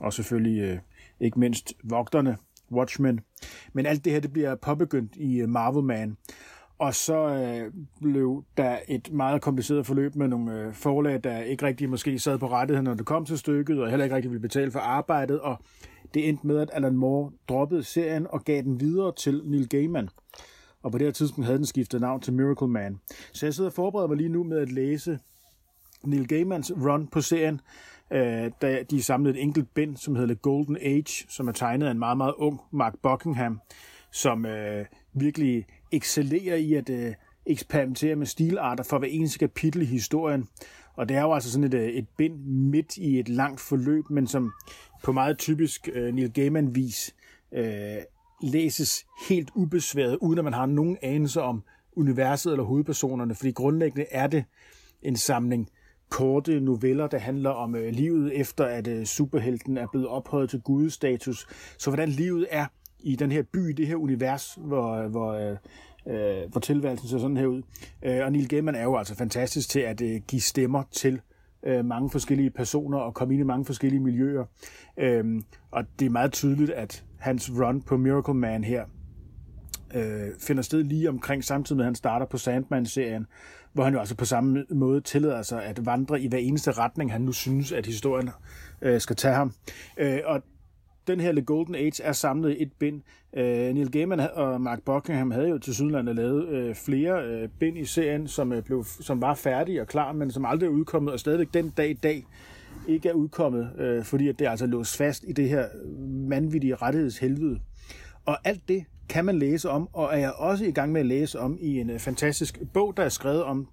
og selvfølgelig øh, ikke mindst Vogterne, Watchmen. Men alt det her, det bliver påbegyndt i øh, Marvel Man. Og så øh, blev der et meget kompliceret forløb med nogle øh, forlag, der ikke rigtig måske sad på rettigheden, når det kom til stykket, og heller ikke rigtig ville betale for arbejdet. Og det endte med, at Alan Moore droppede serien og gav den videre til Neil Gaiman. Og på det her tidspunkt havde den skiftet navn til Miracle Man. Så jeg sidder og forbereder mig lige nu med at læse Neil Gaimans run på serien, øh, da de samlede et enkelt bind, som hedder The Golden Age, som er tegnet af en meget, meget ung Mark Buckingham, som øh, virkelig excellerer i at øh, eksperimentere med stilarter for hver eneste kapitel i historien. Og det er jo altså sådan et, øh, et bind midt i et langt forløb, men som på meget typisk øh, Neil Gaiman-vis øh, læses helt ubesværet, uden at man har nogen anelse om universet eller hovedpersonerne, fordi grundlæggende er det en samling korte noveller, der handler om øh, livet efter, at øh, superhelten er blevet ophøjet til gudestatus. Så hvordan livet er i den her by, i det her univers, hvor, hvor, øh, øh, hvor tilværelsen ser sådan her ud. Øh, og Neil Gaiman er jo altså fantastisk til at øh, give stemmer til øh, mange forskellige personer og komme ind i mange forskellige miljøer. Øh, og det er meget tydeligt, at hans run på Miracle Man her øh, finder sted lige omkring samtidig med, at han starter på Sandman-serien, hvor han jo altså på samme måde tillader sig at vandre i hver eneste retning, han nu synes, at historien øh, skal tage ham. Øh, og den her The Golden Age er samlet i et bind. Øh, Neil Gaiman og Mark Buckingham havde jo til Sydlandet lavet øh, flere øh, bind i serien, som, øh, blev, som var færdige og klar, men som aldrig er udkommet, og stadigvæk den dag i dag ikke er udkommet, øh, fordi at det altså låst fast i det her vanvittige rettighedshelvede. Og alt det kan man læse om, og er jeg også i gang med at læse om i en øh, fantastisk bog, der er skrevet om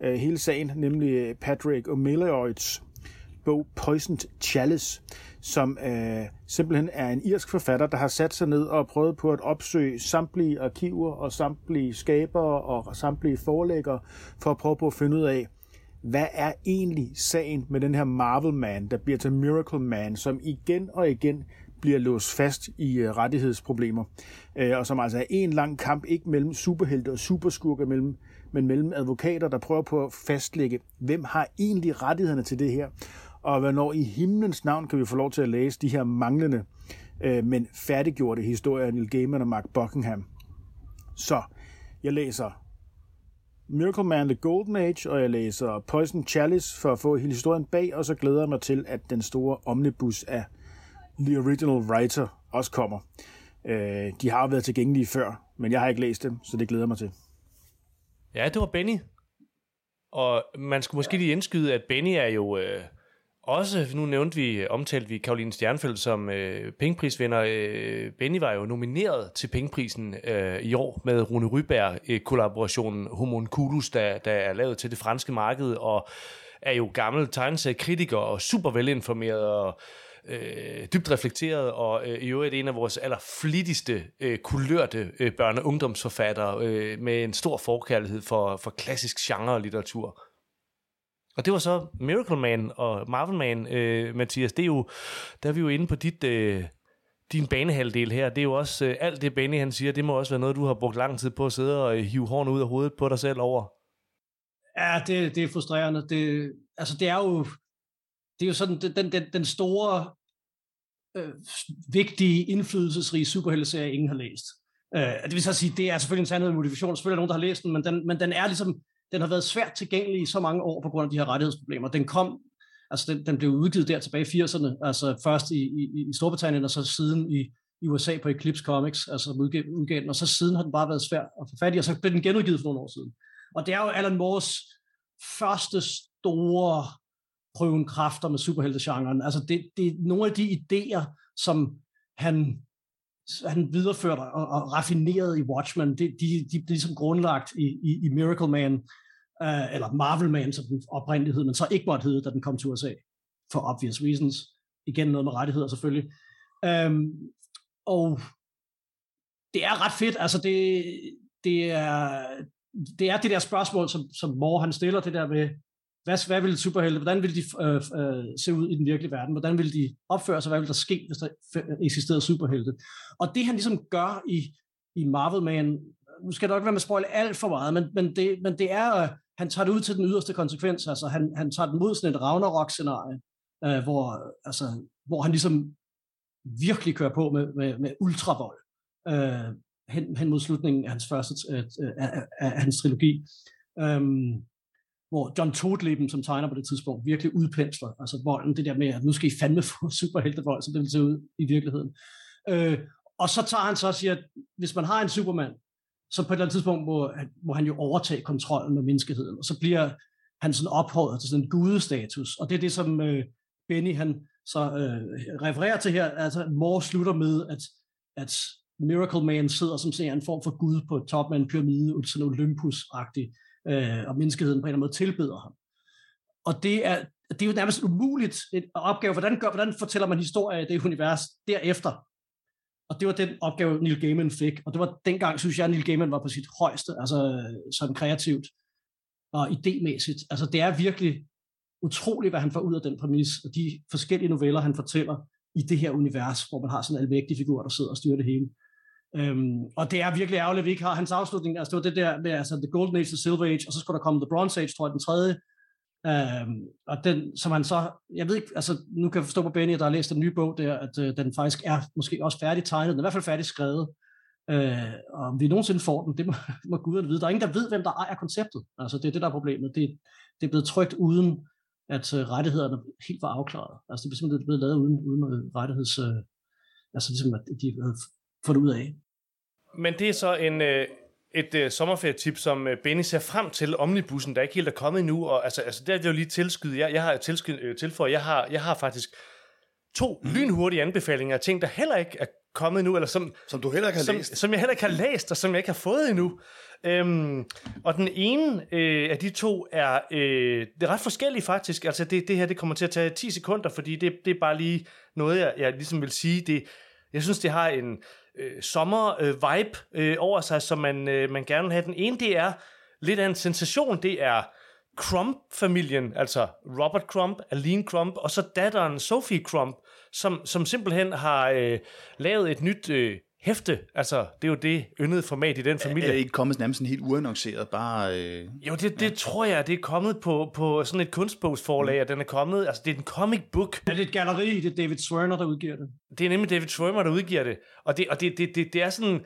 øh, hele sagen, nemlig øh, Patrick O'Malley's bog Poisoned Chalice, som øh, simpelthen er en irsk forfatter, der har sat sig ned og prøvet på at opsøge samtlige arkiver og samtlige skabere og samtlige forlæggere for at prøve på at finde ud af, hvad er egentlig sagen med den her Marvel Man, der bliver til Miracle Man, som igen og igen bliver låst fast i øh, rettighedsproblemer, øh, og som altså er en lang kamp, ikke mellem superhelte og superskurke, mellem, men mellem advokater, der prøver på at fastlægge, hvem har egentlig rettighederne til det her, og hvornår i himlens navn kan vi få lov til at læse de her manglende, øh, men færdiggjorte historier af Neil Gaiman og Mark Buckingham. Så jeg læser Miracle Man The Golden Age, og jeg læser Poison Chalice for at få hele historien bag, og så glæder jeg mig til, at den store omnibus af The Original Writer også kommer. Øh, de har jo været tilgængelige før, men jeg har ikke læst dem, så det glæder jeg mig til. Ja, det var Benny. Og man skulle måske lige indskyde, at Benny er jo øh, også, nu nævnte vi, omtalte vi Karoline Stjernfeldt som øh, pengeprisvinder. Øh, Benny var jo nomineret til pengeprisen øh, i år med Rune Ryberg, øh, kollaborationen Homunculus, der, der er lavet til det franske marked, og er jo gammel tegneseriekritiker og super velinformeret og øh, dybt reflekteret, og øh, i øvrigt en af vores allerflittigste øh, kulørte øh, børne- og ungdomsforfattere, øh, med en stor forkærlighed for, for klassisk genre-litteratur. Og det var så Miracle Man og Marvel Man, øh, Mathias. Det er jo, der er vi jo inde på dit, øh, din banehalvdel her. Det er jo også, øh, alt det Benny han siger, det må også være noget, du har brugt lang tid på at sidde og øh, hive hårene ud af hovedet på dig selv over. Ja, det, det er frustrerende. Det, altså, det er jo, det er jo sådan, den, den, den store, øh, vigtige, indflydelsesrige superhelteserie, ingen har læst. Øh, det vil så sige, det er selvfølgelig en sandhed motivation. Selvfølgelig er nogen, der har læst den, men den, men den er ligesom, den har været svært tilgængelig i så mange år på grund af de her rettighedsproblemer. Den kom, altså den, den blev udgivet der tilbage i 80'erne, altså først i, i, i Storbritannien, og så siden i, i USA på Eclipse Comics, altså udgav, udgav den, og så siden har den bare været svær at få fat i, og så blev den genudgivet for nogle år siden. Og det er jo Alan Moores første store prøven kræfter med superheltegenren. Altså det, det er nogle af de idéer, som han, han videreførte og, og raffinerede i Watchmen, de, de, de, de er ligesom grundlagt i, i, i Miracle Man, uh, eller Marvel Man, som den oprindeligt hed, men så ikke måtte hedde, da den kom til USA, for obvious reasons. Igen noget med rettigheder selvfølgelig. Um, og det er ret fedt, altså det, det er, det er det der spørgsmål, som, som Moore han stiller, det der med, hvad, hvad vil superhelte, hvordan vil de øh, øh, se ud i den virkelige verden, hvordan vil de opføre sig, hvad vil der ske, hvis der øh, eksisterede superhelte. Og det han ligesom gør i, i Marvel Man, nu skal der ikke være med at spoil alt for meget, men, men, det, men det er, øh, han tager det ud til den yderste konsekvens, altså han, han tager den mod sådan et Ragnarok-scenarie, øh, hvor, altså, hvor han ligesom virkelig kører på med, med, med ultravold. Øh, hen, hen mod slutningen af hans første øh, øh af, af, af hans trilogi. Øhm, hvor John Todleben, som tegner på det tidspunkt, virkelig udpensler altså volden, det der med, at nu skal I fandme få superheltevold, så det vil se ud i virkeligheden. Øh, og så tager han så og siger, at hvis man har en Superman, så på et eller andet tidspunkt må, må han jo overtage kontrollen med menneskeheden, og så bliver han sådan ophøjet til sådan en gudestatus, og det er det, som øh, Benny han så øh, refererer til her, altså Moore slutter med, at, at Miracle Man sidder som sådan en form for gud på toppen af en pyramide, sådan Olympus-agtig, øh, og menneskeheden på en eller anden måde tilbeder ham. Og det er, det er jo nærmest umuligt en opgave. Hvordan, gør, hvordan fortæller man historie i det univers derefter? Og det var den opgave, Neil Gaiman fik. Og det var dengang, synes jeg, Neil Gaiman var på sit højeste, altså sådan kreativt og idémæssigt. Altså det er virkelig utroligt, hvad han får ud af den præmis, og de forskellige noveller, han fortæller i det her univers, hvor man har sådan en alvægtig figur, der sidder og styrer det hele. Øhm, og det er virkelig ærgerligt, at vi ikke har hans afslutning. Altså, det var det der med altså, The Golden Age, og Silver Age, og så skulle der komme The Bronze Age, tror jeg, den tredje. Øhm, og den, som han så, jeg ved ikke, altså nu kan jeg forstå på Benny, der har læst den nye bog der, at øh, den faktisk er måske også færdig tegnet, den er i hvert fald færdig skrevet. Øh, og om vi nogensinde får den, det må, må guderne vide. Der er ingen, der ved, hvem der ejer konceptet. Altså det er det, der er problemet. Det, det er blevet trygt uden, at øh, rettighederne helt var afklaret. Altså det er simpelthen blevet lavet uden, uden øh, rettigheds... Øh, altså ligesom, at de havde fået det ud af. Men det er så en, øh, et øh, sommerferietip, som øh, Benny ser frem til Omnibussen, der ikke helt er kommet endnu. Og, altså, altså, det er jo lige tilskydet. Jeg, jeg har tilskydet, øh, tilføjet, jeg har, jeg har faktisk to mm. lynhurtige anbefalinger af ting, der heller ikke er kommet endnu, eller som, som du heller ikke har som, læst. Som jeg heller ikke har læst, og som jeg ikke har fået endnu. Øhm, og den ene øh, af de to er, øh, det er ret forskelligt faktisk. Altså det, det her, det kommer til at tage 10 sekunder, fordi det, det er bare lige noget, jeg, jeg ligesom vil sige. Det, jeg synes, det har en øh, sommer-vibe øh, over sig, som man, øh, man gerne vil have. Den ene, det er lidt af en sensation. Det er Crump-familien, altså Robert Crump, Aline Crump, og så datteren Sophie Crump, som, som simpelthen har øh, lavet et nyt øh, hæfte. Altså, det er jo det yndede format i den familie. Er det ikke kommet nærmest sådan helt uannonceret? Bare, øh... Jo, det, det ja. tror jeg, det er kommet på, på sådan et kunstbogsforlag, mm. og den er kommet, altså det er en comic book. Er det et galleri? Det er David Swerner, der udgiver det. Det er nemlig David Schwimmer, der udgiver det. Og det, og det, det, det, det er sådan,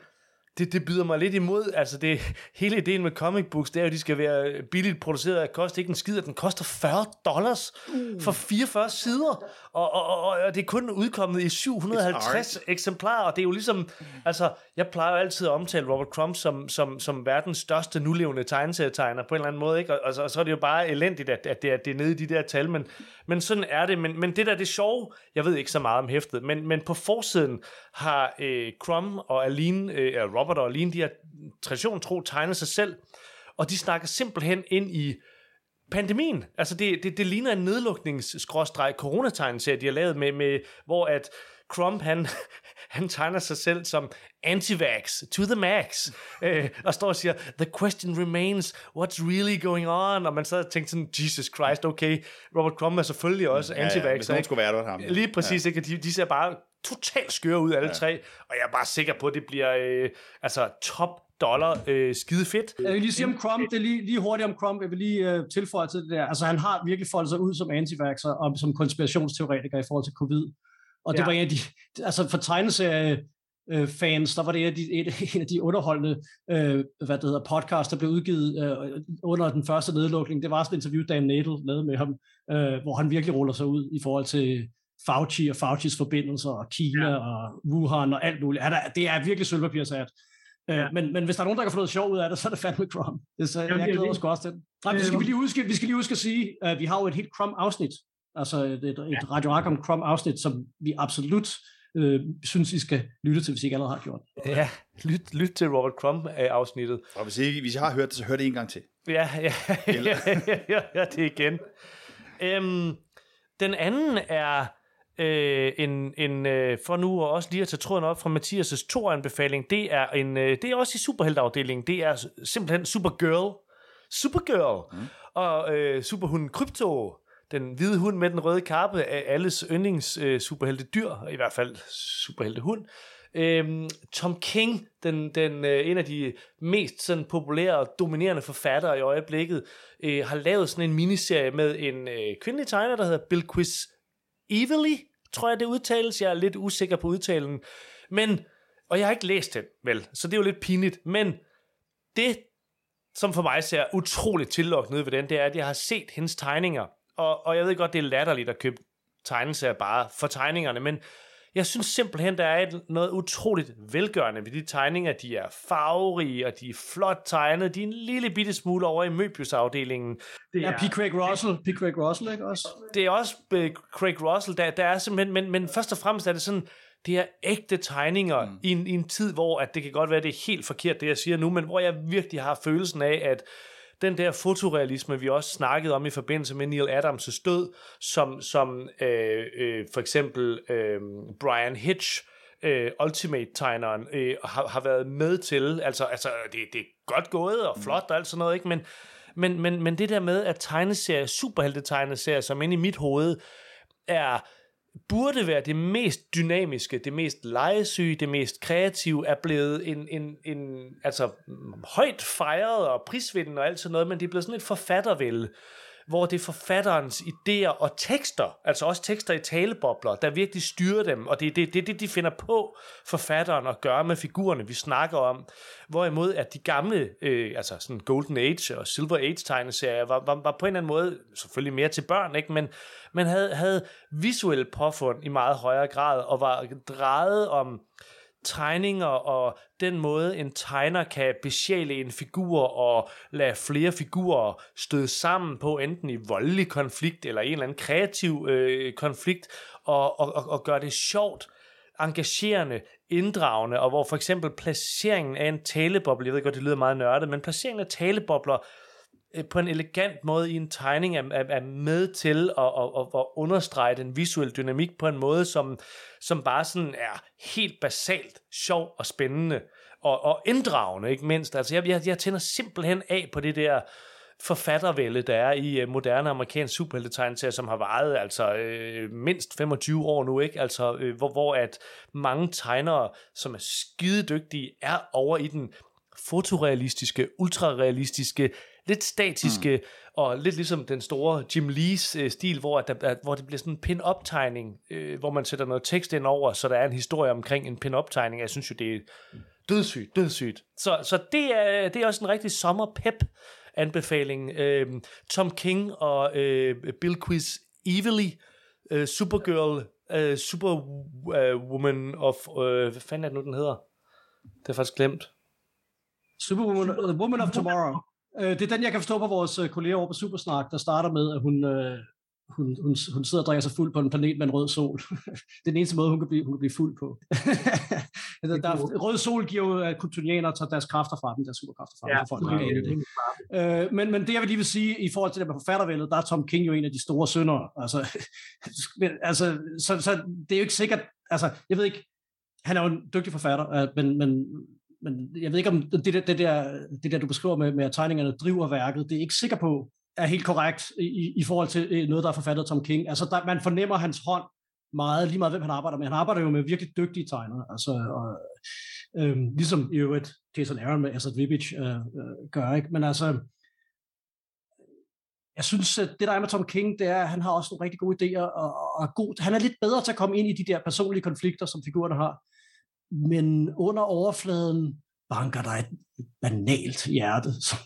det, det byder mig lidt imod. Altså, det, hele ideen med comic books, det er jo, at de skal være billigt produceret. Det koster ikke en skid, den koster 40 dollars uh. for 44 sider. Og, og, og, og, det er kun udkommet i 750 eksemplarer, og det er jo ligesom, altså, jeg plejer jo altid at omtale Robert Crumb som, som, som verdens største nulevende tegneserietegner på en eller anden måde, ikke? Og, og, så, og så er det jo bare elendigt, at, at, det, er, det er nede i de der tal, men, men sådan er det. Men, men det der, det sjove, jeg ved ikke så meget om hæftet, men, men på forsiden har øh, Crumb og Aline, øh, Robert og Aline, de har tradition tro tegnet sig selv, og de snakker simpelthen ind i pandemien. Altså, det, det, det ligner en nedluknings coronategneserie, de har lavet med, med hvor at Crump, han, han tegner sig selv som anti-vax to the max, øh, og står og siger, the question remains, what's really going on? Og man sad og tænkte sådan, Jesus Christ, okay, Robert Crumb er selvfølgelig også Ja, ja, anti-vax. hvis nogen skulle være, det ham. Lige præcis, ja. ikke? De, de ser bare totalt skøre ud, alle ja. tre, og jeg er bare sikker på, at det bliver øh, altså top dollar øh, skide fedt. Jeg vil lige sige om Crump, det er lige, lige hurtigt om Crump, jeg vil lige øh, tilføje til det der. Altså han har virkelig foldet sig ud som antivaxer og som konspirationsteoretiker i forhold til covid. Og det Ja. var en af de, altså for tegneserie øh, fans, der var det en af de, en, en af de underholdende øh, hvad det hedder, podcast, der blev udgivet øh, under den første nedlukning. Det var sådan et interview, Dan Nadel lavede med ham, øh, hvor han virkelig ruller sig ud i forhold til Fauci og Faucis forbindelser og Kina ja. og Wuhan og alt muligt. Ja, der, det er virkelig sølvpapirsat. Ja. Ja. Men, men hvis der er nogen, der kan få noget sjov ud af det, så er det fandme Crumb. Det, så, Jamen, jeg det er glæder det. mig sgu også til det. Nej, det skal vi, lige huske, vi skal lige huske at sige, at vi har jo et helt Crumb-afsnit. Altså et, et, et Radio Arkham Crumb-afsnit, som vi absolut øh, synes, I skal lytte til, hvis I ikke allerede har gjort. Ja, lyt, lyt til Robert Crumb-afsnittet. Og hvis I, hvis I har hørt det, så hør det en gang til. Ja, ja, ja, ja, ja, ja det igen. Øhm, den anden er øh, en, en øh, for nu og også lige at tage tråden op fra Mathias' to-anbefaling, det er, en, øh, det er også i superhelteafdelingen, det er simpelthen Supergirl. Supergirl. Mm. Og øh, superhunden Krypto, den hvide hund med den røde kappe, er alles yndlings øh, superhelte dyr, i hvert fald superhelte hund. Øhm, Tom King, den, den, øh, en af de mest sådan, populære og dominerende forfattere i øjeblikket, øh, har lavet sådan en miniserie med en øh, kvindelig tegner, der hedder Bill Quiz Evely, tror jeg det udtales. Jeg er lidt usikker på udtalen. Men, og jeg har ikke læst den, vel, så det er jo lidt pinligt. Men det, som for mig ser utroligt tillokkende ud ved den, det er, at jeg har set hendes tegninger. Og, og jeg ved godt, det er latterligt at købe tegneserier bare for tegningerne, men jeg synes simpelthen, der er et, noget utroligt velgørende ved de tegninger. De er farverige, og de er flot tegnet. De er en lille bitte smule over i Möbius-afdelingen. Det Ja, P. Craig Russell, P. Craig Russell, ikke også? Det er også uh, Craig Russell, der, der er simpelthen, men, men først og fremmest er det sådan, det er ægte tegninger mm. i, en, i en tid, hvor at det kan godt være, det er helt forkert, det jeg siger nu, men hvor jeg virkelig har følelsen af, at den der fotorealisme, vi også snakkede om i forbindelse med Neil Adams' død, som, som øh, øh, for eksempel øh, Brian Hitch, øh, Ultimate-tegneren, øh, har, har været med til. Altså, altså det, det er godt gået og flot og alt sådan noget, ikke? Men, men, men, men det der med, at tegneserier, superhelte-tegneserier, som inde i mit hoved, er burde være det mest dynamiske, det mest legesyge, det mest kreative, er blevet en, en, en altså, højt fejret og prisvindende og alt sådan noget, men det er blevet sådan et forfattervælde, hvor det er forfatterens idéer og tekster, altså også tekster i talebobler, der virkelig styrer dem, og det er det, det, det, de finder på forfatteren at gøre med figurerne, vi snakker om. Hvorimod at de gamle, øh, altså sådan Golden Age og Silver Age tegneserier, var, var, var på en eller anden måde selvfølgelig mere til børn, ikke? men men havde, havde visuelle påfund i meget højere grad, og var drejet om tegninger og den måde, en tegner kan besjæle en figur og lade flere figurer støde sammen på, enten i voldelig konflikt eller en eller anden kreativ øh, konflikt, og, og, og, og gøre det sjovt, engagerende, inddragende, og hvor for eksempel placeringen af en taleboble, jeg ved godt, det lyder meget nørdet, men placeringen af talebobler øh, Øh, på en elegant måde i en tegning er, er, er med til at, at, at, at understrege den visuelle dynamik på en måde, som, som bare sådan er helt basalt sjov og spændende og, og inddragende, ikke mindst. Altså, jeg, jeg, jeg tænder simpelthen af på det der forfattervælde, der er i uh, moderne amerikansk superheltetegneserier, som har varet altså øh, mindst 25 år nu, ikke? Altså, øh, hvor, hvor at mange tegnere, som er skide dygtige, er over i den fotorealistiske, ultrarealistiske, lidt statiske, mm. og lidt ligesom den store Jim Lees øh, stil, hvor, at der, at, hvor det bliver sådan en pin-up-tegning, øh, hvor man sætter noget tekst ind over, så der er en historie omkring en pin-up-tegning. Jeg synes jo, det er dødssygt, dødssygt. Så, så det, er, det er også en rigtig sommerpep anbefaling. Øh, Tom King og øh, Bill Quiz Evely, øh, Supergirl, øh, Superwoman of... Øh, hvad fanden er det nu, den hedder? Det jeg faktisk glemt. Superwoman, The Woman of Tomorrow. Øh, det er den, jeg kan forstå på vores øh, kolleger over på Supersnak, der starter med, at hun, øh, hun, hun, hun sidder og drikker sig fuld på en planet med en rød sol. det er den eneste måde, hun kan blive, hun kan blive fuld på. der, rød sol giver jo, at kryptonianer tager deres kræfter fra dem, deres superkræfter fra ja, dem. For folk, det. Øh, men, men det, jeg vil lige vil sige, i forhold til det med forfattervældet, der er Tom King jo en af de store syndere. Altså, altså, så, så det er jo ikke sikkert, altså, jeg ved ikke, han er jo en dygtig forfatter, øh, men, men, men jeg ved ikke, om det, der, det, der, det der, du beskriver med, med at tegningerne driver værket, det er ikke sikker på, er helt korrekt i, i forhold til øh, noget, der er forfattet af Tom King. Altså, der, man fornemmer hans hånd meget, lige meget hvem han arbejder med. Han arbejder jo med virkelig dygtige tegnere, altså, og, øhm, ligesom i øvrigt Jason Aaron med Asad Vibic øh, øh, gør, ikke? Men altså, jeg synes, at det der er med Tom King, det er, at han har også nogle rigtig gode idéer, og, og god, han er lidt bedre til at komme ind i de der personlige konflikter, som figurerne har. Men under overfladen banker der et banalt hjerte, som,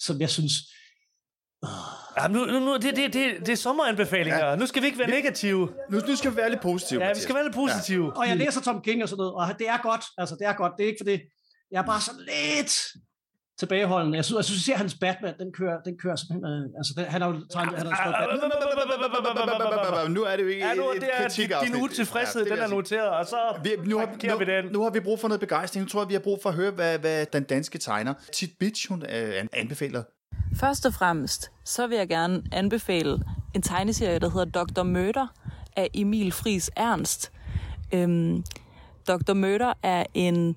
som jeg synes, Ja, nu, nu, nu, det, det, det, det er sommeranbefalinger. Ja. Nu skal vi ikke være negative. Nu, nu skal vi være lidt positive. Ja, vi skal være lidt positive. Ja. Og jeg læser Tom King og sådan noget, og det er godt. Altså, det er godt. Det er ikke for det. Jeg er bare så lidt tilbageholdende. Jeg synes, jeg synes, at hans Batman, den kører, den kører simpelthen... Øh, altså, den, han har jo tegnet, han har. Nu er det jo ikke ja, nu, et, det er kritik din utilfredshed, ja, den er noteret, og så vi, nu, har, nu, vi den. Nu har vi brug for noget begejstring. Nu tror jeg, vi har brug for at høre, hvad, hvad den danske tegner, Tit Bitch, hun øh, anbefaler Først og fremmest, så vil jeg gerne anbefale en tegneserie, der hedder Dr. Murder af Emil Fris Ernst. Øhm, Dr. Murder er en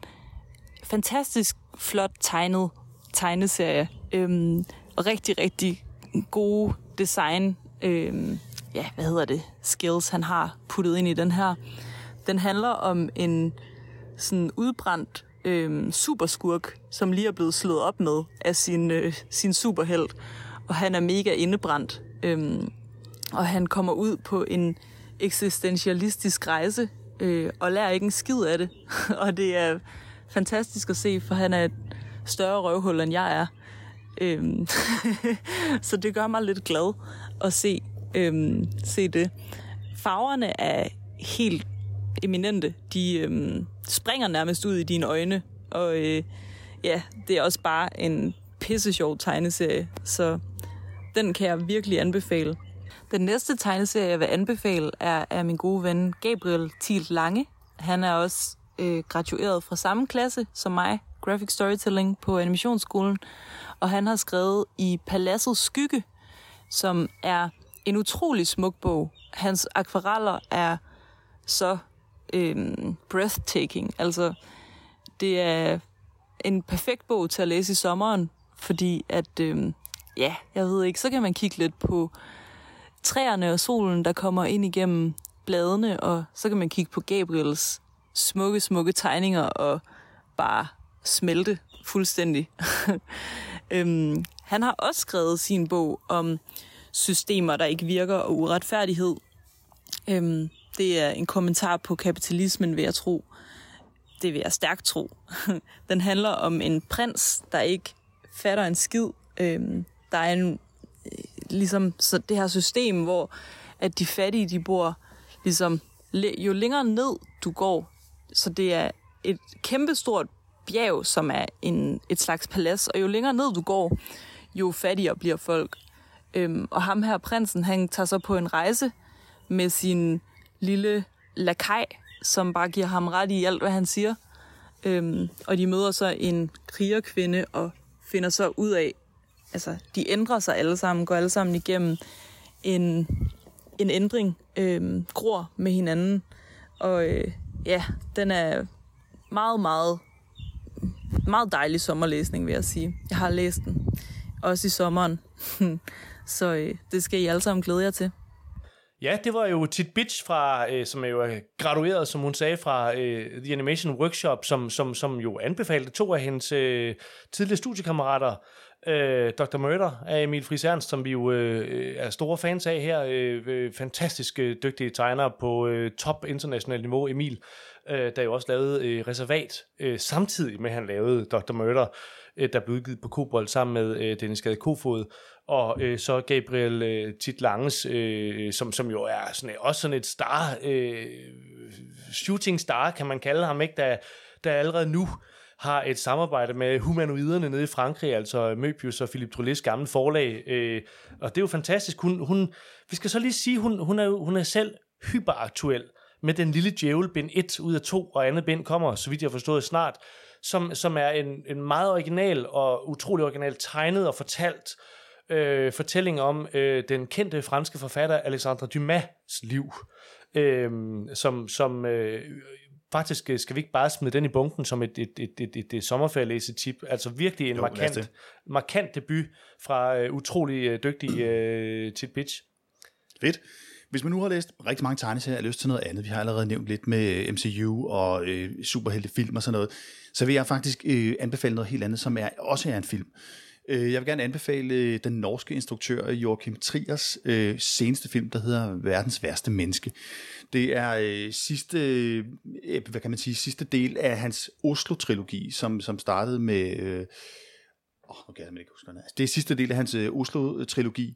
fantastisk flot tegnet tegneserie. Øhm, og rigtig, rigtig gode design, øhm, ja, hvad hedder det, skills, han har puttet ind i den her. Den handler om en sådan udbrændt øhm, superskurk, som lige er blevet slået op med af sin, øh, sin superhelt. Og han er mega indebrændt. Øhm, og han kommer ud på en eksistentialistisk rejse, øh, og lærer ikke en skid af det. og det er fantastisk at se, for han er et større røvhul, end jeg er. Øhm, så det gør mig lidt glad at se, øhm, se det. Farverne er helt eminente. De øhm, springer nærmest ud i dine øjne, og øh, ja, det er også bare en pisse sjov tegneserie, så den kan jeg virkelig anbefale. Den næste tegneserie, jeg vil anbefale, er af min gode ven Gabriel Thiel Lange. Han er også øh, gradueret fra samme klasse som mig, Graphic Storytelling på Animationsskolen, og han har skrevet i Paladsets Skygge, som er en utrolig smuk bog. Hans akvareller er så øhm, breathtaking. Altså, det er en perfekt bog til at læse i sommeren, fordi at, øhm, ja, jeg ved ikke, så kan man kigge lidt på træerne og solen, der kommer ind igennem bladene, og så kan man kigge på Gabriels smukke, smukke tegninger og bare smelte fuldstændig. øhm, han har også skrevet sin bog om systemer, der ikke virker, og uretfærdighed. Øhm, det er en kommentar på kapitalismen, vil jeg tro. Det vil jeg stærkt tro. Den handler om en prins, der ikke fatter en skid. Øhm, der er en, øh, ligesom så det her system, hvor at de fattige, de bor ligesom, jo længere ned du går, så det er et kæmpestort bjerg, som er en, et slags palads, og jo længere ned du går, jo fattigere bliver folk. Øhm, og ham her, prinsen, han tager så på en rejse med sin lille lakaj, som bare giver ham ret i alt, hvad han siger. Øhm, og de møder så en krigerkvinde og finder så ud af, altså de ændrer sig alle sammen, går alle sammen igennem en, en ændring, øhm, gror med hinanden. Og øh, ja, den er meget, meget, meget dejlig sommerlæsning, vil jeg sige. Jeg har læst den, også i sommeren. så øh, det skal I alle sammen glæde jer til. Ja, det var jo Tit Bitch, fra, øh, som er jo gradueret, som hun sagde, fra øh, The Animation Workshop, som, som, som jo anbefalede to af hendes øh, tidligere studiekammerater, øh, Dr. Murder af Emil Friis Ernst, som vi jo øh, er store fans af her. Øh, øh fantastisk øh, dygtige tegner på øh, top internationalt niveau, Emil, øh, der jo også lavede øh, Reservat, øh, samtidig med at han lavede Dr. Murder, øh, der blev udgivet på Kobold sammen med øh, Dennis Gade Kofod og øh, så Gabriel øh, Tit Langes, øh, som, som jo er sådan, øh, også sådan et star, øh, shooting star, kan man kalde ham, ikke? Der, der allerede nu har et samarbejde med humanoiderne nede i Frankrig, altså Möbius og Philip Trolles gamle forlag. Øh, og det er jo fantastisk. Hun, hun, vi skal så lige sige, hun, hun, er, hun er selv hyperaktuel med den lille djævel, bind 1 ud af 2, og andet bind kommer, så vidt jeg har forstået, snart, som, som er en, en meget original og utrolig original tegnet og fortalt øh, fortælling om øh, den kendte franske forfatter Alexandre Dumas' liv, øh, som, som øh, faktisk øh, skal vi ikke bare smide den i bunken som et, et, et, et, et, et sommerferielæse-tip. Altså virkelig en Jo, markant, markant debut fra øh, utrolig øh, dygtig øh, Tit Bitch. Fedt. Hvis man nu har læst rigtig mange tegneserier og lyst til noget andet, vi har allerede nævnt lidt med øh, MCU og øh, superheltefilm og sådan noget, så vil jeg faktisk øh, anbefale noget helt andet, som er også er en film. Øh, jeg vil gerne anbefale øh, den norske instruktør Joachim Triers øh, seneste film, der hedder Verdens værste menneske. Det er øh, sidste, øh, hvad kan man sige, sidste del af hans Oslo-trilogi, som, som startede med... Øh, Åh, nu kan jeg ikke huske. Det er sidste del af hans øh, Oslo-trilogi,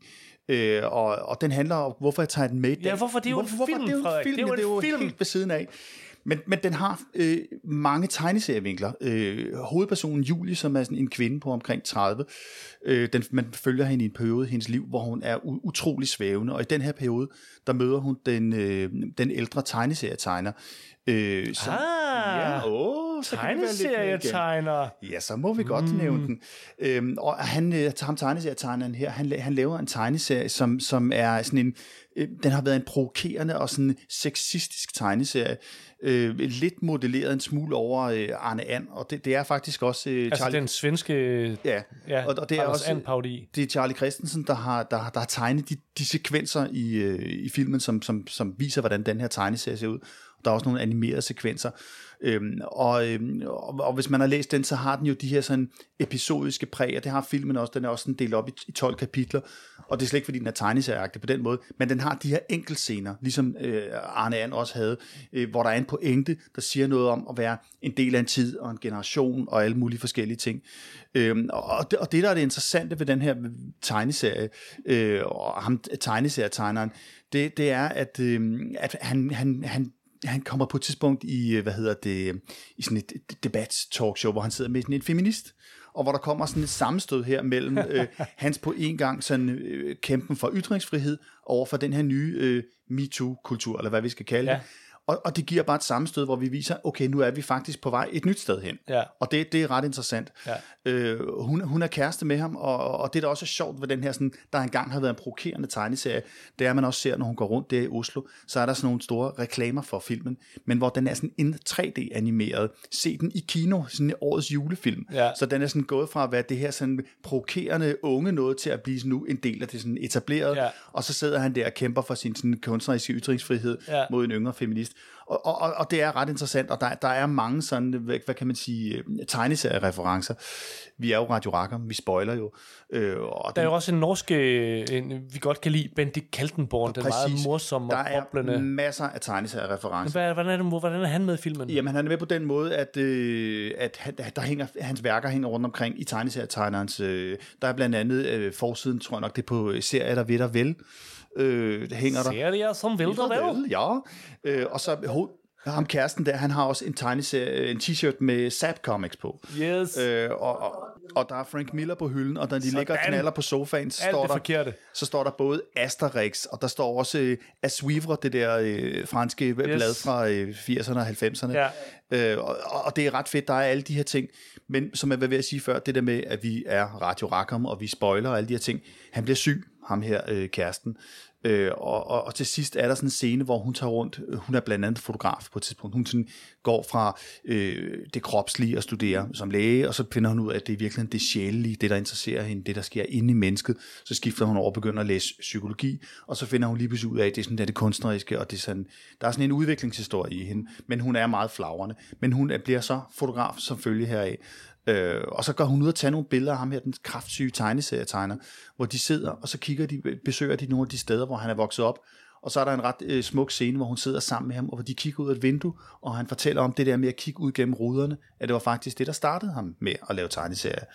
øh, og, og den handler om, hvorfor jeg tager den med i dag. Ja, hvorfor? Det er jo en film, det er jo en film, Det er jo det er jo en film. helt ved siden af. Men, men den har øh, mange tegneserievinkler. Øh, hovedpersonen Julie, som er sådan en kvinde på omkring 30, øh, den, man følger hende i en periode i hendes liv, hvor hun er u- utrolig svævende, og i den her periode, der møder hun den, øh, den ældre tegneserietegner. Øh, som, Ah, ja, åh, så kan vi være lidt. Ja, så må vi godt mm. nævne den. Øhm, og han, øh, ham tegneserietegneren her, han, han laver en tegneserie, som, som er sådan en, øh, den har været en provokerende og sådan sexistisk tegneserie. Øh, lidt modelleret en smule over øh, Arne And, og det, det er faktisk også øh, Altså Charlie... den svenske Ja, ja, og, og det er også And parodi. det er Charlie Christensen, der har, der, der har tegnet de, de sekvenser i, øh, i filmen, som, som, som viser, hvordan den her tegneserie ser ud. Der er også nogle animerede sekvenser. Øhm, og, øhm, og, og hvis man har læst den, så har den jo de her sådan episodiske præg, og det har filmen også. Den er også sådan delt op i, i 12 kapitler, og det er slet ikke, fordi den er tegneserieagtig på den måde, men den har de her enkeltscener, ligesom øh, Arne And også havde, øh, hvor der er en pointe, der siger noget om at være en del af en tid og en generation og alle mulige forskellige ting. Øhm, og, det, og det, der er det interessante ved den her tegneserie, øh, og ham tegneserietegneren, det, det er, at, øh, at han, han, han han kommer på et tidspunkt i, øh, hvad hedder det, i sådan et debat talkshow, hvor han sidder med sådan en feminist, og hvor der kommer sådan et sammenstød her mellem øh, hans på en gang sådan øh, kæmpen for ytringsfrihed over for den her nye øh, MeToo-kultur, eller hvad vi skal kalde Ja. Og, og det giver bare et sammenstød, hvor vi viser, okay, nu er vi faktisk på vej et nyt sted hen. Ja. Og det, det er ret interessant. Ja. Øh, hun, hun er kæreste med ham, og, og det, der også er sjovt ved den her, sådan, der engang har været en provokerende tegneserie, det er, man også ser, når hun går rundt der i Oslo, så er der sådan nogle store reklamer for filmen, men hvor den er sådan en 3D-animeret. Se den i kino, sådan årets julefilm. Ja. Så den er sådan gået fra at være det her sådan provokerende unge noget, til at blive nu en del af det sådan etablerede, Ja. og så sidder han der og kæmper for sin sådan kunstneriske ytringsfrihed Ja. mod en yngre feminist. Og, og, og- det er ret interessant, og der, der er mange sådan, hvad, hvad kan man sige, øh, tegneseriereferencer. Vi er jo Radio Rackham, vi spoiler jo. Øh, og Der er den- jo også en norsk, øh, en, vi godt kan lide, Bendik Kaltenborn, den meget præcis, morsomme der og er boblende. masser af tegneseriereferencer. Hvad, hvordan, er det, hvordan er han med i filmen? Jamen, han er med på den måde, at, øh, at han, der hænger, hans værker hænger rundt omkring i tegneserietegnerens... Øh, der er blandt andet øh, forsiden, tror jeg nok, det er på øh, serier, der ved der vel. Øh, det hænger der. Serier som vil der vel? Ja. Øh, og så hoved, ham kæresten der, han har også en tegneserie, en t-shirt med Zap Comics på. Yes. Øh, og, og, og der er Frank Miller på hylden, og når de ligger og Sådan. knaller på sofaen, så Alt står, der, forkerte. så står der både Asterix, og der står også øh, Assuivre, det der øh, franske yes. blad fra øh, 80'erne og 90'erne. Ja. Øh, og, og det er ret fedt, der er alle de her ting. Men som jeg var ved at sige før, det der med, at vi er Radio Rackham, og vi spoiler og alle de her ting. Han bliver syg, ham her, øh, kæresten. Øh, og, og, og til sidst er der sådan en scene, hvor hun tager rundt, øh, hun er blandt andet fotograf på et tidspunkt, hun sådan går fra øh, det kropslige at studere som læge, og så finder hun ud af, at det er virkelig det sjælelige, det der interesserer hende, det der sker inde i mennesket, så skifter hun over og begynder at læse psykologi, og så finder hun lige pludselig ud af, at det er sådan det, det kunstneriske, og det er sådan, der er sådan en udviklingshistorie i hende, men hun er meget flagrende, men hun bliver så fotograf som følge heraf, Øh, og så går hun ud og tager nogle billeder af ham her, den kraftsyge tegneserietegner, hvor de sidder, og så kigger de, besøger de nogle af de steder, hvor han er vokset op. Og så er der en ret øh, smuk scene, hvor hun sidder sammen med ham, og hvor de kigger ud af et vindue, og han fortæller om det der med at kigge ud gennem ruderne, at det var faktisk det, der startede ham med at lave tegneserier.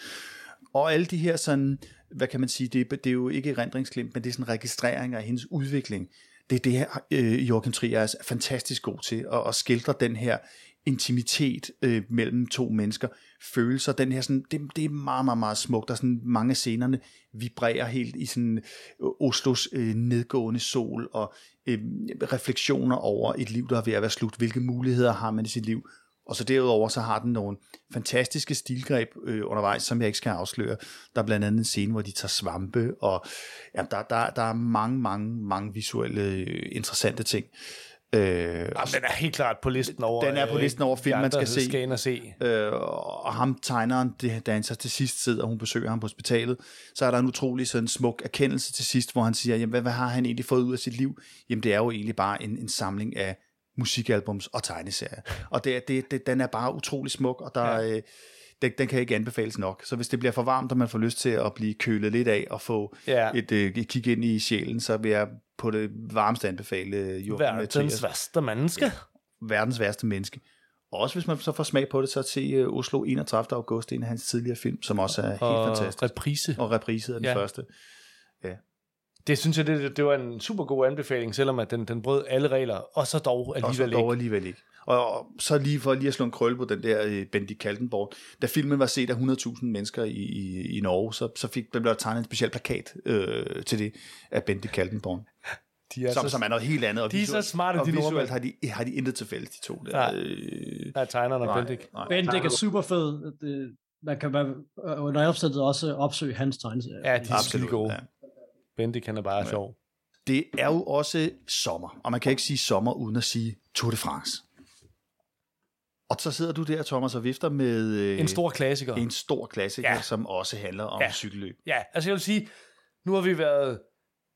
Og alle de her sådan, hvad kan man sige, det, det er jo ikke erindringsglimt, men det er sådan registrering af hendes udvikling. Det er det her, øh, Joachim Trier er fantastisk god til, at, at skildre den her intimitet øh, mellem to mennesker, følelser, den her sådan, det, det er meget, meget, meget smukt, der er sådan mange scenerne vibrerer helt i sådan øh, Oslos øh, nedgående sol, og øh, refleksioner over et liv, der er ved at være slut, hvilke muligheder har man i sit liv, og så derudover så har den nogle fantastiske stilgreb øh, undervejs, som jeg ikke skal afsløre. Der er blandt andet en scene, hvor de tager svampe, og ja, der, der, der er mange, mange, mange visuelle øh, interessante ting. Øh, Jamen, den er helt klart på listen over Den er på listen over film, man skal se. Skal ind og se. Øh, og ham, tegneren, det, da han så til sidst sidder, og hun besøger ham på hospitalet, så er der en utrolig sådan smuk erkendelse til sidst, hvor han siger, jamen, hvad, hvad har han egentlig fået ud af sit liv? Jamen, det er jo egentlig bare en, en samling af musikalbums og tegneserier. Og det, det, det, den er bare utrolig smuk, og der, ja. øh, den, den kan ikke anbefales nok. Så hvis det bliver for varmt, og man får lyst til at blive kølet lidt af og få ja. et, øh, et kig ind i sjælen, så vil jeg på det varmeste anbefale øh, Jordan Verdens værste menneske. Verdens værste menneske. Og også hvis man så får smag på det, så til uh, Oslo 31. august, en af hans tidligere film, som også er helt og fantastisk. reprise. Og reprise af den ja. første. Ja. Det synes jeg, det, det var en super god anbefaling, selvom at den, den brød alle regler, og så dog alligevel og så dog alligevel ikke. Og så lige for lige at slå en krølle på den der uh, Bendik Kaltenborg, da filmen var set af 100.000 mennesker i, i, i Norge, så, så fik, der blev der tegnet en speciel plakat øh, til det af Bendik Kaltenborg. De er som, så, som er noget helt andet. Og de visuelt, er så smarte, og de visuelt har de, har de intet til fælles, de to der. Nej, øh, nej tegnerne og Bendik. Bendik er super fed. Det, man kan være, under opsættet også opsøge hans tegneserie. Ja, de er absolut gode. Ja. Bendik, han er bare ja. sjov. Det er jo også sommer, og man kan ikke sige sommer uden at sige Tour de France. Og så sidder du der, Thomas, og vifter med... Øh, en stor klassiker. En stor klassiker, ja. som også handler om ja. cykelløb. Ja, altså jeg vil sige, nu har vi været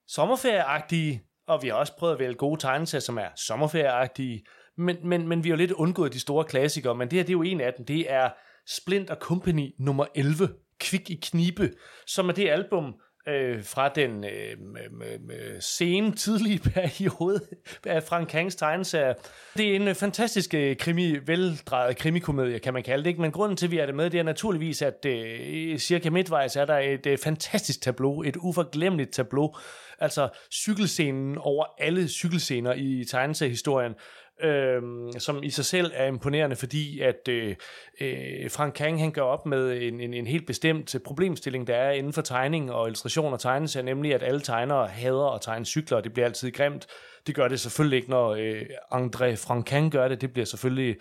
sommerferieagtige, og vi har også prøvet at vælge gode tegneserier, som er sommerferieagtige, men, men, men vi har jo lidt undgået de store klassikere, men det her det er jo en af dem. Det er Splint Company nummer 11, Kvik i Knibe, som er det album, øh, fra den øh, sene, tidlige periode af Frank Kangs tegneserie. Det er en øh, fantastisk øh, krimi, veldrejet krimikomedie, kan man kalde det. Ikke? Men grunden til, at vi er det med, det er naturligvis, at øh, cirka midtvejs er der et øh, fantastisk tableau, et uforglemmeligt tableau. Altså cykelscenen over alle cykelscener i tegneseriehistorien øh, som i sig selv er imponerende, fordi at øh, øh, Frank Kang han gør op med en, en, en helt bestemt problemstilling, der er inden for tegning og illustration og tegneserier, nemlig at alle tegnere hader at tegne cykler, og det bliver altid grimt. Det gør det selvfølgelig ikke, når øh, André Franquin gør det. Det bliver selvfølgelig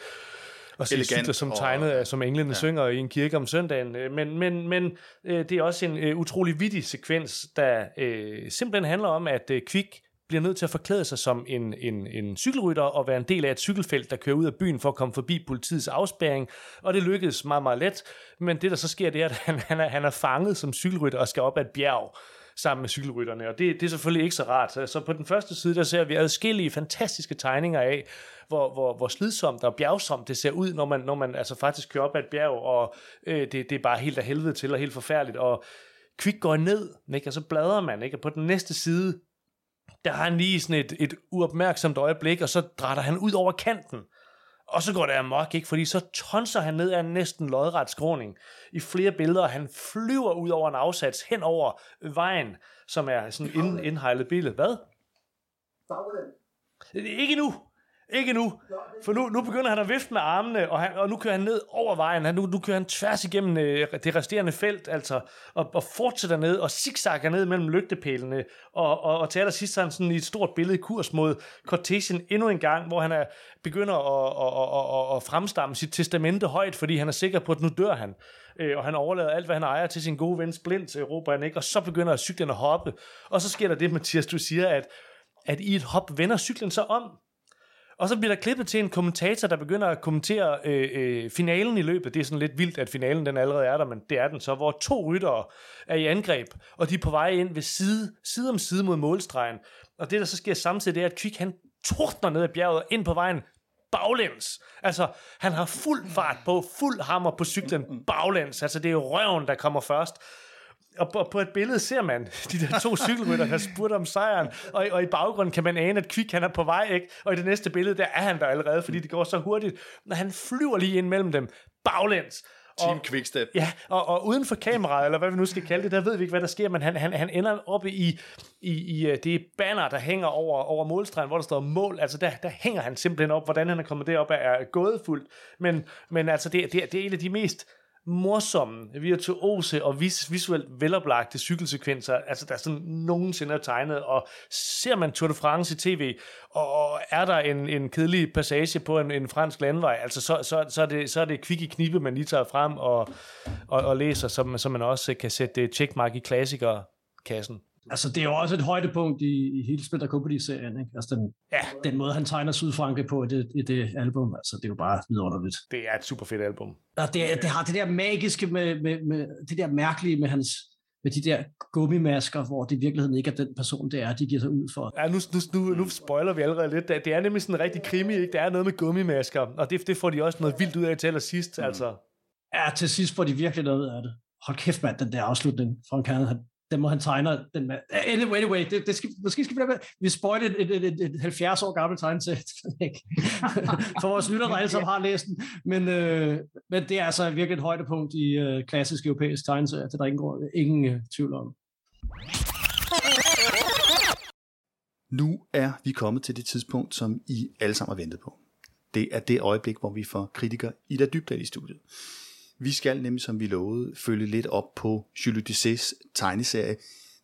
og se cykler som tegnet af, som englene ja. synger i en kirke om søndagen. Øh, men, men, men øh, det er også en utrolig vittig sekvens, der øh, simpelthen handler om, at øh, Kvik bliver nødt til at forklæde sig som en, en, en cykelrytter og være en del af et cykelfelt, der kører ud af byen for at komme forbi politiets afspærring. Og det lykkedes meget, meget let. Men det, der så sker, det er, at han, han, er, han er fanget som cykelrytter og skal op ad et bjerg sammen med cykelrytterne, og det, det er selvfølgelig ikke så rart. Så på den første side, der ser vi adskillige fantastiske tegninger af, hvor, hvor, hvor slidsomt og bjergsomt det ser ud, når man, når man altså faktisk kører op ad et bjerg, og øh, det, det er bare helt af helvede til og helt forfærdeligt, og Kvik går ned, ikke? og så bladrer man, ikke? og på den næste side, der har han lige sådan et, et uopmærksomt øjeblik, og så drætter han ud over kanten. Og så går det amok, ikke? Fordi så tonser han ned af en næsten lodret skråning i flere billeder, og han flyver ud over en afsats hen over vejen, som er sådan en indhejlet billede. Hvad? Ikke nu. Ikke nu. For nu, nu begynder han at vifte med armene, og, han, og nu kører han ned over vejen. Han, nu, nu kører han tværs igennem øh, det resterende felt, altså, og, og fortsætter ned, og zigzagger ned mellem lygtepælene, og, og, og til allersidst han sådan i et stort billede kurs mod Cortesian endnu en gang, hvor han er, begynder at, at, at, at fremstamme sit testamente højt, fordi han er sikker på, at nu dør han. Øh, og han overlader alt, hvad han ejer til sin gode ven Splint, øh, råber han ikke, og så begynder cyklen at hoppe. Og så sker der det, Mathias, du siger, at, at i et hop vender cyklen så om, og så bliver der klippet til en kommentator, der begynder at kommentere øh, øh, finalen i løbet. Det er sådan lidt vildt, at finalen den allerede er der, men det er den så, hvor to ryttere er i angreb, og de er på vej ind ved side, side om side mod målstregen. Og det, der så sker samtidig, det er, at Kvik han tordner ned ad bjerget ind på vejen baglæns. Altså, han har fuld fart på, fuld hammer på cyklen baglæns. Altså, det er røven, der kommer først og på, på et billede ser man de der to cykelrytter, der spurgte om sejren, og, og i baggrunden kan man ane, at Kvik han er på vej, ikke? og i det næste billede, der er han der allerede, fordi det går så hurtigt, når han flyver lige ind mellem dem, baglæns, Team Quickstep. Ja, og, og uden for kameraet, eller hvad vi nu skal kalde det, der ved vi ikke, hvad der sker, men han, han, han ender oppe i, i, i øh, det banner, der hænger over, over målstregen, hvor der står mål. Altså, der, der hænger han simpelthen op. Hvordan han er kommet derop er, er gådefuldt. Men, men altså, det, det, det er en af de mest morsomme, virtuose og vis, visuelt veloplagte cykelsekvenser, altså der sådan nogensinde er tegnet, og ser man Tour de France i tv, og er der en, en kedelig passage på en, en fransk landvej, altså så, så, så, er det, så er det kvik i knibe, man lige tager frem og, og, og læser, så, så man også kan sætte øh, checkmark i klassikerkassen. Altså, det er jo også et højdepunkt i, i hele Splinter Company-serien, ikke? Altså, den, ja. den måde, han tegner Sydfrankrig på i det, i det album, altså, det er jo bare vidunderligt. Det er et super fedt album. Og det, det har det der magiske med, med, med, det der mærkelige med hans, med de der gummimasker, hvor det i virkeligheden ikke er den person, det er, de giver sig ud for. Ja, nu, nu, nu, nu spoiler vi allerede lidt. Det er nemlig sådan en rigtig krimi, ikke? Der er noget med gummimasker, og det, det får de også noget vildt ud af til allersidst, mm. altså. Ja, til sidst får de virkelig noget af det. Hold kæft, mand, den der afslutning. Frank han, den må han tegner. Den, anyway, anyway det, det skal, måske skal vi lade Vi spoiler et, et, et, et 70 år gammelt tegnsæt. for vores lytter, der alle sammen har læst den. Men, øh, men det er altså virkelig et højdepunkt i øh, klassisk europæisk tegnesæt. Det er der ingen, ingen øh, tvivl om. Nu er vi kommet til det tidspunkt, som I alle sammen har ventet på. Det er det øjeblik, hvor vi får kritiker Ida Dybdal i studiet. Vi skal nemlig, som vi lovede, følge lidt op på Jules Dessés tegneserie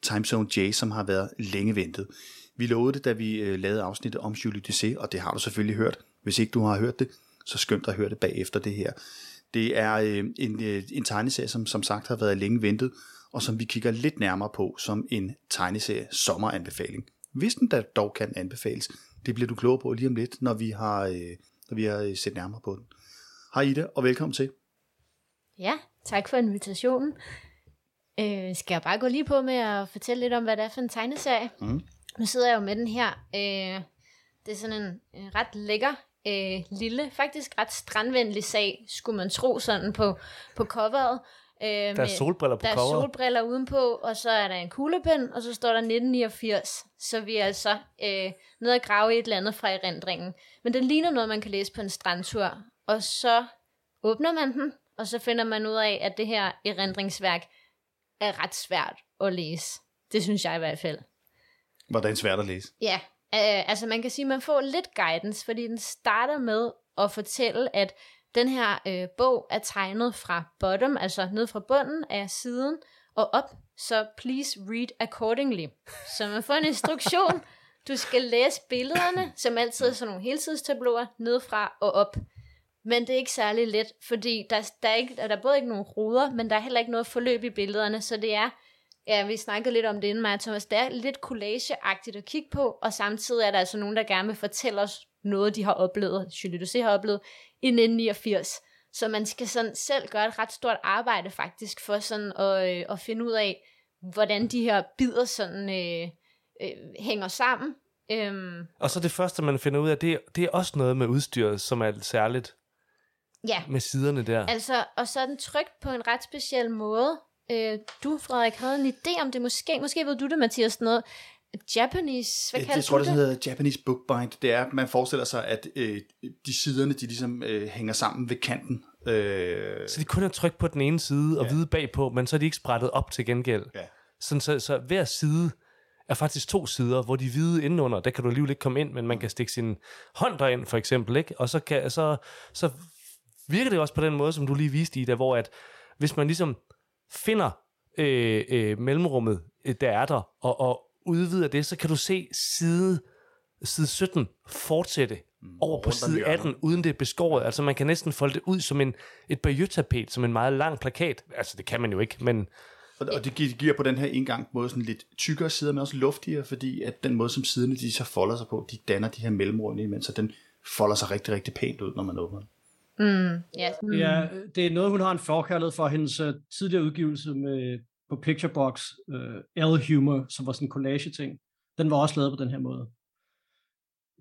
Timezone J, som har været længe ventet. Vi lovede det, da vi øh, lavede afsnittet om Jules Dessé, og det har du selvfølgelig hørt. Hvis ikke du har hørt det, så skynd dig at høre det bagefter det her. Det er øh, en, øh, en tegneserie, som som sagt har været længe ventet, og som vi kigger lidt nærmere på som en tegneserie sommeranbefaling. Hvis den der dog kan anbefales, det bliver du klogere på lige om lidt, når vi har, øh, når vi har øh, set nærmere på den. Hej Ida, og velkommen til. Ja, tak for invitationen. Øh, skal jeg bare gå lige på med at fortælle lidt om, hvad det er for en tegneserie? Mm. Nu sidder jeg jo med den her. Øh, det er sådan en, en ret lækker, øh, lille, faktisk ret strandvenlig sag, skulle man tro sådan på, på coveret. Øh, der er solbriller på Der coveret. er solbriller udenpå, og så er der en kuglepen, og så står der 1989. Så vi er altså øh, nede at grave i et eller andet fra erindringen. Men den ligner noget, man kan læse på en strandtur. Og så åbner man den, og så finder man ud af, at det her erindringsværk er ret svært at læse. Det synes jeg i hvert fald. Hvordan svært at læse? Ja, øh, altså man kan sige, at man får lidt guidance, fordi den starter med at fortælle, at den her øh, bog er tegnet fra bottom, altså ned fra bunden af siden og op, så please read accordingly. Så man får en instruktion, du skal læse billederne, som altid er sådan nogle heltidstabloer, nedfra og op. Men det er ikke særlig let, fordi der, der, er ikke, der er både ikke nogen ruder, men der er heller ikke noget forløb i billederne, så det er, ja, vi snakkede lidt om det inden mig, Thomas, det er lidt collageagtigt at kigge på, og samtidig er der altså nogen, der gerne vil fortælle os noget, de har oplevet, Julie har oplevet, i 1989. Så man skal sådan selv gøre et ret stort arbejde faktisk, for sådan at, øh, at finde ud af, hvordan de her bidder sådan øh, øh, hænger sammen. Øhm. Og så det første, man finder ud af, det, det er også noget med udstyret, som er særligt. Ja. Med siderne der. Altså, og så er den trykt på en ret speciel måde. Øh, du, Frederik, havde en idé om det måske. Måske ved du det, Mathias, noget Japanese, hvad kalder det, tror det? hedder Japanese bookbind. Det er, at man forestiller sig, at øh, de siderne, de ligesom øh, hænger sammen ved kanten. Øh... Så de kun er trykt på den ene side og ja. hvide bagpå, men så er de ikke sprættet op til gengæld. Ja. Sådan, så, så hver side er faktisk to sider, hvor de hvide indenunder, der kan du alligevel ikke komme ind, men man kan stikke sin hånd derind, for eksempel, ikke? og så, kan, så, så virker det også på den måde, som du lige viste i der, hvor at hvis man ligesom finder øh, øh, mellemrummet, øh, der er der, og, og udvider det, så kan du se side, side 17 fortsætte mm, over på side 18, uden det er beskåret. Altså man kan næsten folde det ud som en, et bayeux som en meget lang plakat. Altså det kan man jo ikke, men... Og, og det giver på den her indgang måde sådan lidt tykkere sider, men også luftigere, fordi at den måde, som siderne de så folder sig på, de danner de her mellemrum imens, så den folder sig rigtig, rigtig pænt ud, når man åbner den. Mm, yeah. mm. Ja, det er noget, hun har en forkærlighed for hendes uh, tidligere udgivelse med, på Picture Box, uh, L Humor, som var sådan en collage-ting. Den var også lavet på den her måde.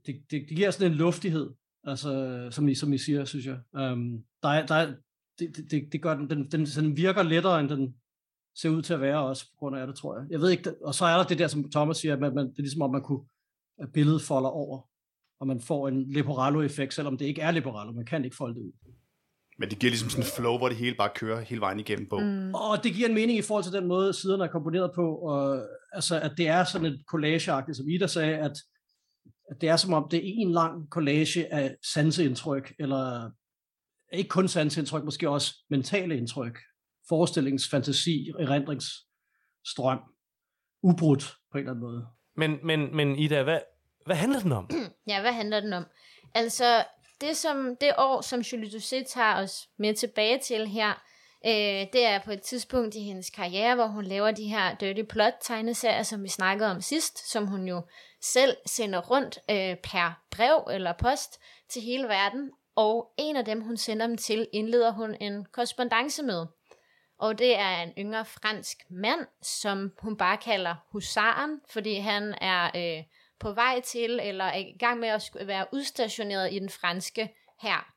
Det, det, det giver sådan en luftighed, altså, som, I, som I siger, synes jeg. Um, der er, der er, det, det, det gør den, den, den, den virker lettere, end den ser ud til at være også på grund af det, tror jeg. Jeg ved ikke, og så er der det der, som Thomas siger, at man, man, det er ligesom om, man kunne, at billedet folder over og man får en Leporello-effekt, selvom det ikke er Leporello. Man kan ikke folde det ud. Men det giver ligesom sådan en flow, hvor det hele bare kører hele vejen igennem bogen. Mm. Og det giver en mening i forhold til den måde, siderne er komponeret på, og, altså, at det er sådan et collageagtigt, som Ida sagde, at, at det er som om, det er en lang collage af sanseindtryk, eller ikke kun sanseindtryk, måske også mentale indtryk, forestillingsfantasi, erindringsstrøm, ubrudt på en eller anden måde. Men, men, men Ida, hvad, hvad handler den om? Ja, hvad handler den om? Altså, det, som, det år, som Julie Doucet tager os med tilbage til her, øh, det er på et tidspunkt i hendes karriere, hvor hun laver de her Dirty Plot tegneserier, som vi snakkede om sidst, som hun jo selv sender rundt øh, per brev eller post til hele verden. Og en af dem, hun sender dem til, indleder hun en korrespondence med. Og det er en yngre fransk mand, som hun bare kalder Husaren, fordi han er øh, på vej til, eller er i gang med at være udstationeret i den franske her.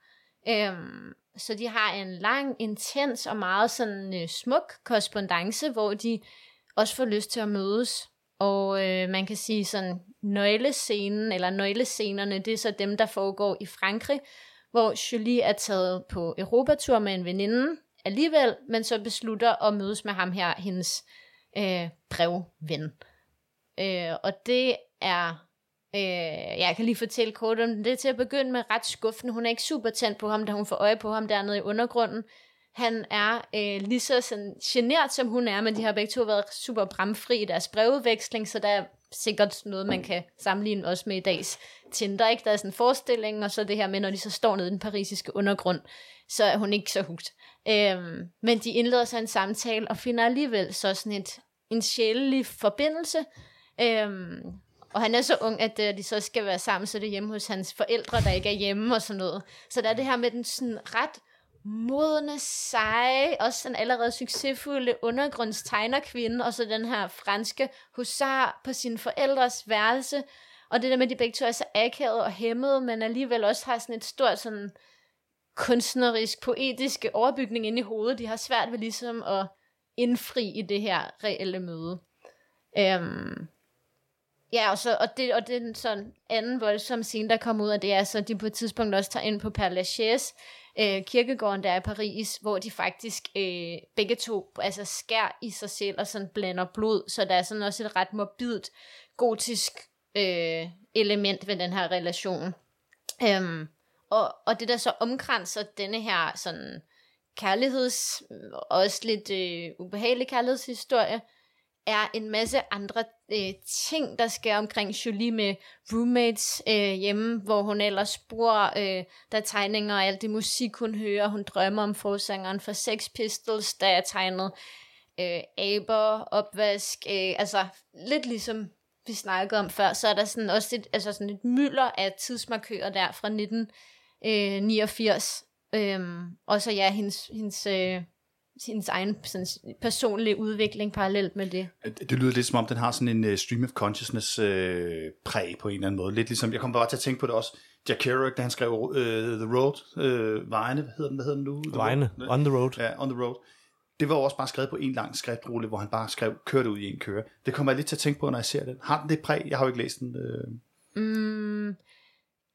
Øhm, så de har en lang, intens og meget sådan øh, smuk korrespondence, hvor de også får lyst til at mødes. Og øh, man kan sige sådan, nøglescenen, eller nøglescenerne, det er så dem, der foregår i Frankrig, hvor Julie er taget på Europatur med en veninde alligevel, men så beslutter at mødes med ham her, hendes øh, brevven. Øh, og det er, øh, jeg kan lige fortælle kort om det, til at begynde med ret skuffende. Hun er ikke super tændt på ham, da hun får øje på ham dernede i undergrunden. Han er øh, lige så sådan genert, som hun er, men de har begge to været super bramfri i deres brevudveksling, så der er sikkert noget, man kan sammenligne også med i dags Tinder. Ikke? Der er sådan en forestilling, og så det her med, når de så står nede i den parisiske undergrund, så er hun ikke så hugt. Øhm, men de indleder så en samtale, og finder alligevel så sådan et, en sjælelig forbindelse, Øhm, og han er så ung, at uh, de så skal være sammen, så det er hjemme hos hans forældre, der ikke er hjemme og sådan noget. Så der er det her med den sådan ret modne, seje, også sådan allerede succesfulde undergrundstegnerkvinde, og så den her franske husar på sin forældres værelse, og det der med, at de begge to er så akavet og hæmmet, men alligevel også har sådan et stort sådan kunstnerisk, poetiske overbygning inde i hovedet. De har svært ved ligesom at indfri i det her reelle møde. Øhm, Ja, og, så, og, det, og den sådan anden voldsom scene, der kommer ud af det, er så de på et tidspunkt også tager ind på Père Lachaise, øh, kirkegården der er i Paris, hvor de faktisk øh, begge to altså skær i sig selv og sådan blander blod, så der er sådan også et ret morbidt gotisk øh, element ved den her relation. Øhm, og, og det der så omkranser denne her sådan kærligheds, også lidt øh, ubehagelig kærlighedshistorie, er en masse andre øh, ting, der sker omkring Julie med roommates øh, hjemme, hvor hun ellers bor, øh, der er tegninger og alt det musik, hun hører. Hun drømmer om forsangeren for Sex Pistols, der er tegnet øh, aber, opvask, øh, altså lidt ligesom vi snakkede om før, så er der sådan også et, altså sådan et mylder af tidsmarkører der fra 1989. Øh, øhm, og så ja, hendes, hendes øh, sin egen sådan, personlige udvikling parallelt med det. Det lyder lidt som om, den har sådan en uh, stream of consciousness uh, præg på en eller anden måde. Lidt ligesom, jeg kommer bare til at tænke på det også, Jack Kerouac, da han skrev uh, The Road, uh, Vejene, hvad hedder den, hvad hedder den nu? Vejene, On the Road. Ja, On the Road. Det var også bare skrevet på en lang skriftrulle, hvor han bare skrev, kørte ud i en køre. Det kommer jeg lidt til at tænke på, når jeg ser den. Har den det præg? Jeg har jo ikke læst den. Uh... Mm,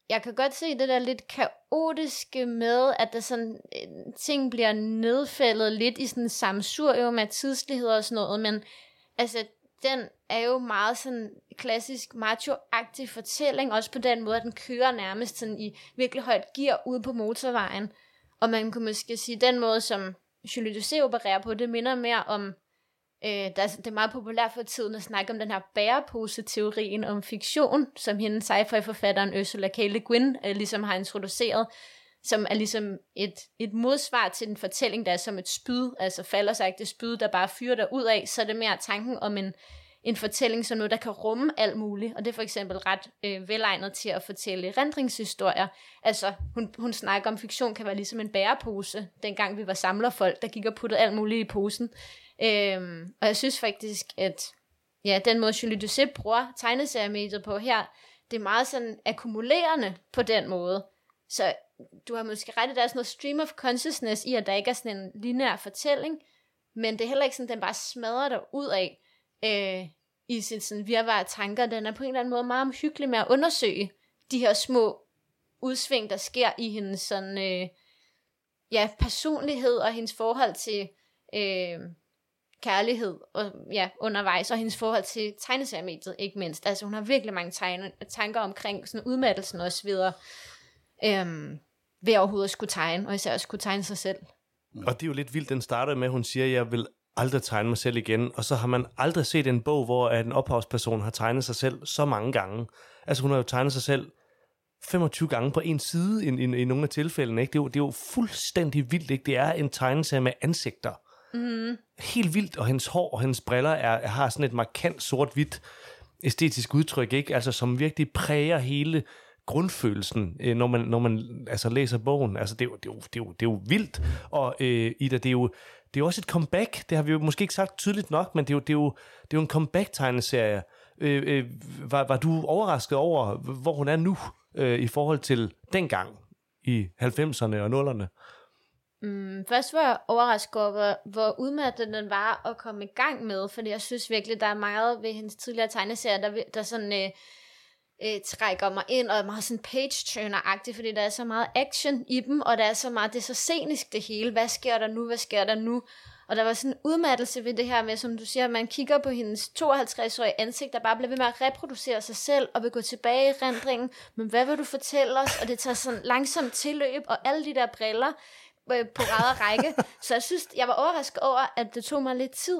jeg kan godt se det der lidt kaotiske med, at der sådan, øh, ting bliver nedfældet lidt i sådan en samsurium af tidslighed og sådan noget, men altså, den er jo meget sådan klassisk macho fortælling, også på den måde, at den kører nærmest sådan i virkelig højt gear ude på motorvejen. Og man kunne måske sige, den måde, som Julie Doucet opererer på, det minder mere om Øh, der, det er meget populært for tiden at snakke om den her bærepose-teorien om fiktion, som hende sci-fi-forfatteren Ursula K. Le Guin øh, ligesom har introduceret, som er ligesom et, et modsvar til den fortælling, der er som et spyd, altså falder sig ikke det spyd, der bare fyrer der ud af, så er det mere tanken om en, en fortælling som noget, der kan rumme alt muligt, og det er for eksempel ret øh, velegnet til at fortælle rendringshistorier. Altså, hun, hun snakker om, fiktion kan være ligesom en bærepose, dengang vi var samlerfolk, der gik og puttede alt muligt i posen. Øhm, og jeg synes faktisk, at ja, den måde Julie Ducep bruger tegneseriemediet på her, det er meget sådan akkumulerende på den måde. Så du har måske ret i, der er sådan noget stream of consciousness i, at der ikke er sådan en lineær fortælling, men det er heller ikke sådan, at den bare smadrer dig ud af øh, i sit sådan virvare tanker. Den er på en eller anden måde meget omhyggelig med at undersøge de her små udsving, der sker i hendes sådan, øh, ja, personlighed og hendes forhold til øh, kærlighed og, ja, undervejs, og hendes forhold til tegneseriemediet, ikke mindst. Altså hun har virkelig mange tegne, tanker omkring sådan udmattelsen og så videre, øhm, ved overhovedet at skulle tegne, og især at skulle tegne sig selv. Og det er jo lidt vildt, den starter med, at hun siger, at jeg vil aldrig tegne mig selv igen, og så har man aldrig set en bog, hvor en ophavsperson har tegnet sig selv så mange gange. Altså hun har jo tegnet sig selv 25 gange på en side i, i, i nogle af tilfældene. Ikke? Det, er jo, det er jo fuldstændig vildt. Ikke? Det er en tegneserie med ansigter. Mm. Helt vildt, og hendes hår og hendes briller er, har sådan et markant sort-hvidt æstetisk udtryk, ikke? Altså, som virkelig præger hele grundfølelsen, øh, når man, når man altså, læser bogen. Altså, det er jo, det er jo, det er jo, det er jo vildt. Og øh, Ida, det er jo, det er jo også et comeback. Det har vi jo måske ikke sagt tydeligt nok, men det er jo, det er jo, det er jo en comeback-tegneserie. Øh, øh, var, var du overrasket over, hvor hun er nu, øh, i forhold til dengang i 90'erne og 0'erne? Mm, først var jeg overrasket over, hvor, hvor udmattet den var at komme i gang med, fordi jeg synes virkelig, der er meget ved hendes tidligere tegneserier, der, der sådan øh, øh, trækker mig ind, og er meget sådan page-turner-agtigt, fordi der er så meget action i dem, og der er så meget, det er så scenisk det hele. Hvad sker der nu? Hvad sker der nu? Og der var sådan en udmattelse ved det her med, som du siger, at man kigger på hendes 52-årige ansigt, der bare bliver ved med at reproducere sig selv, og vil gå tilbage i rendringen. Men hvad vil du fortælle os? Og det tager sådan langsomt tilløb, og alle de der briller øh, på rad og række. så jeg synes, jeg var overrasket over, at det tog mig lidt tid.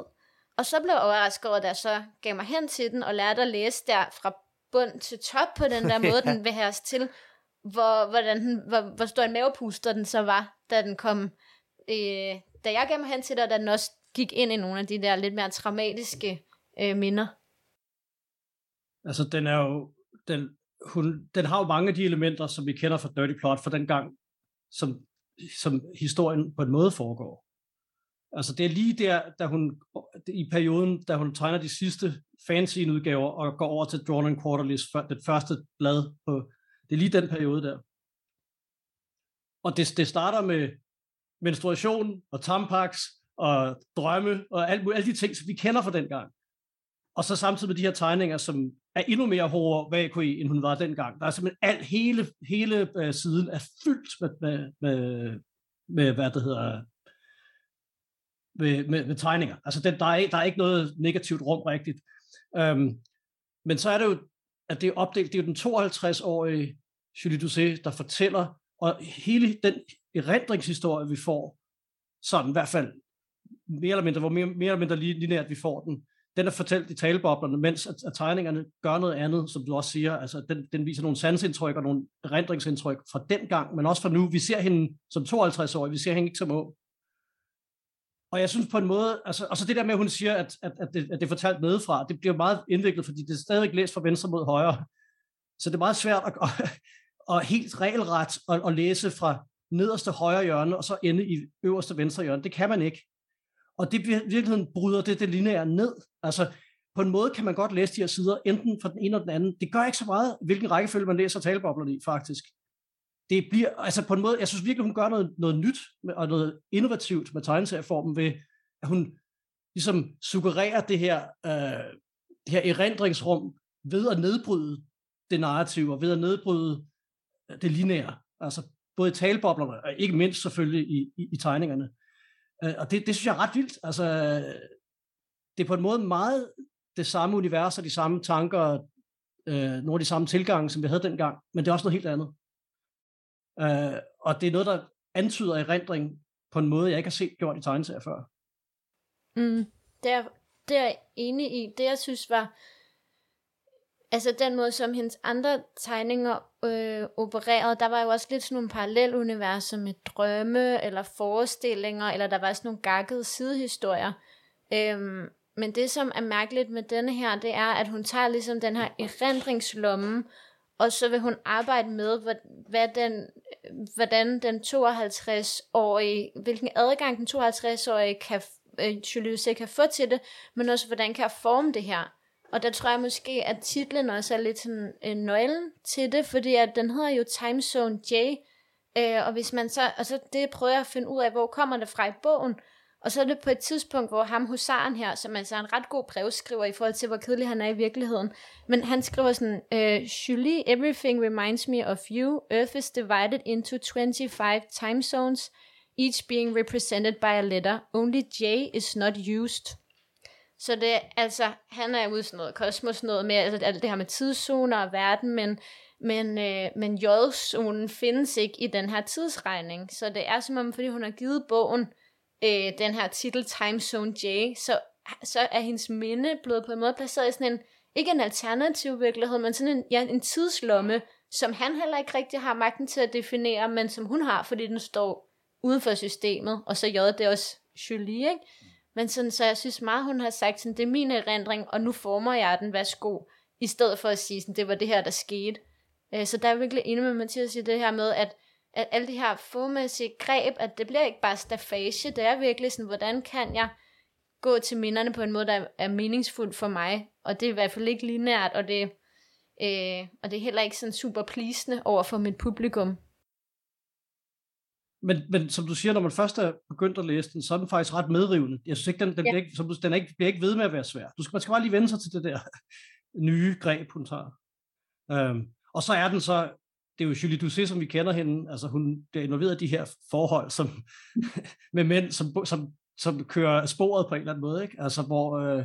Og så blev jeg overrasket over, at jeg så gav mig hen til den, og lærte at læse der fra bund til top på den der måde, den vil have os til, hvor, hvordan den, hvor, hvor stor en mavepuster den så var, da den kom, øh, da jeg gav mig hen til det, og da den også gik ind i nogle af de der lidt mere traumatiske øh, minder. Altså, den er jo, den, hun, den har jo mange af de elementer, som vi kender fra Dirty Plot fra den gang, som, som historien på en måde foregår. Altså det er lige der, da hun, i perioden, da hun tegner de sidste fancy udgaver og går over til Drawn and Quarterlies, det første blad på, det er lige den periode der. Og det, det starter med menstruation og tampax og drømme og alt, alle de ting, som vi kender fra den gang. Og så samtidig med de her tegninger, som er endnu mere hårde vakui, end hun var dengang. Der er simpelthen alt, hele, hele øh, siden er fyldt med, med, med, med, hvad det hedder, med, med, med tegninger. Altså, den, der, er, der er ikke noget negativt rum rigtigt. Um, men så er det jo, at det er opdelt, det er jo den 52-årige Julie Doucet, der fortæller, og hele den erindringshistorie, vi får, sådan i hvert fald mere eller mindre, hvor mere, mere eller mindre lineært vi får den, den er fortalt i taleboblerne, mens at, at tegningerne gør noget andet, som du også siger. Altså, den, den viser nogle sansindtryk og nogle erindringsindtryk fra den gang, men også fra nu. Vi ser hende som 52 år, vi ser hende ikke som ung. Og jeg synes på en måde, altså, og så det der med, at hun siger, at, at, at, det, at det er fortalt nedefra, det bliver meget indviklet, fordi det er stadig læst fra venstre mod højre. Så det er meget svært at, at, at helt regelret at, at læse fra nederste højre hjørne, og så ende i øverste venstre hjørne. Det kan man ikke. Og det i virkeligheden bryder det, det lineære ned. Altså, på en måde kan man godt læse de her sider, enten fra den ene eller den anden. Det gør ikke så meget, hvilken rækkefølge man læser taleboblerne i, faktisk. Det bliver, altså på en måde, jeg synes virkelig, hun gør noget, noget nyt og noget innovativt med tegneserieformen ved, at hun ligesom suggererer det her, øh, det her erindringsrum ved at nedbryde det narrative, og ved at nedbryde øh, det lineære. Altså både i taleboblerne, og ikke mindst selvfølgelig i, i, i tegningerne. Øh, og det, det synes jeg er ret vildt. Altså, det er på en måde meget det samme univers og de samme tanker, øh, nogle af de samme tilgange, som vi havde dengang, men det er også noget helt andet. Øh, og det er noget, der antyder erindring på en måde, jeg ikke har set gjort i tegneserier før. Mm, det, er, det er jeg enig i. Det, jeg synes var altså den måde, som hendes andre tegninger øh, opererede, der var jo også lidt sådan nogle paralleluniverser med drømme, eller forestillinger, eller der var sådan nogle gakkede sidehistorier. Øhm, men det, som er mærkeligt med denne her, det er, at hun tager ligesom den her erindringslomme, og så vil hun arbejde med, hvad, hvad den, hvordan den 52-årige, hvilken adgang den 52-årige kan, øh, Julie kan få til det, men også hvordan kan jeg forme det her. Og der tror jeg måske, at titlen også er lidt sådan en nøglen til det, fordi at den hedder jo Time Zone J, øh, og hvis man så, og så det prøver jeg at finde ud af, hvor kommer det fra i bogen, og så er det på et tidspunkt, hvor ham husaren her, som altså er en ret god brevskriver i forhold til, hvor kedelig han er i virkeligheden, men han skriver sådan, øh, Julie, everything reminds me of you. Earth is divided into 25 time zones. each being represented by a letter. Only J is not used. Så det altså, han er ude sådan noget kosmos, noget med altså, alt det her med tidszoner og verden, men, men, øh, men J-zonen findes ikke i den her tidsregning. Så det er som om, fordi hun har givet bogen øh, den her titel Time Zone J, så, så er hendes minde blevet på en måde placeret i sådan en, ikke en alternativ virkelighed, men sådan en, ja, en tidslomme, som han heller ikke rigtig har magten til at definere, men som hun har, fordi den står uden for systemet, og så J, det er også Julie, ikke? Men sådan, så jeg synes meget, hun har sagt, sådan, det er min erindring, og nu former jeg den, værsgo, i stedet for at sige, sådan, det var det her, der skete. Øh, så der er virkelig enig med Mathias i det her med, at, at alle de her formæssige greb, at det bliver ikke bare stafage, det er virkelig sådan, hvordan kan jeg gå til minderne på en måde, der er meningsfuld for mig, og det er i hvert fald ikke lineært, og det, øh, og det er heller ikke sådan super pleasende over for mit publikum. Men, men som du siger, når man først er begyndt at læse den, så er den faktisk ret medrivende. Jeg synes ikke, den, den, ja. bliver, ikke, som du, den er ikke, bliver ikke ved med at være svær. Du skal, man skal bare lige vende sig til det der nye greb, hun tager. Øhm, og så er den så, det er jo Julie Doucet, som vi kender hende, altså hun er involveret i de her forhold som, med mænd, som, som, som kører sporet på en eller anden måde, ikke? Altså hvor, øh,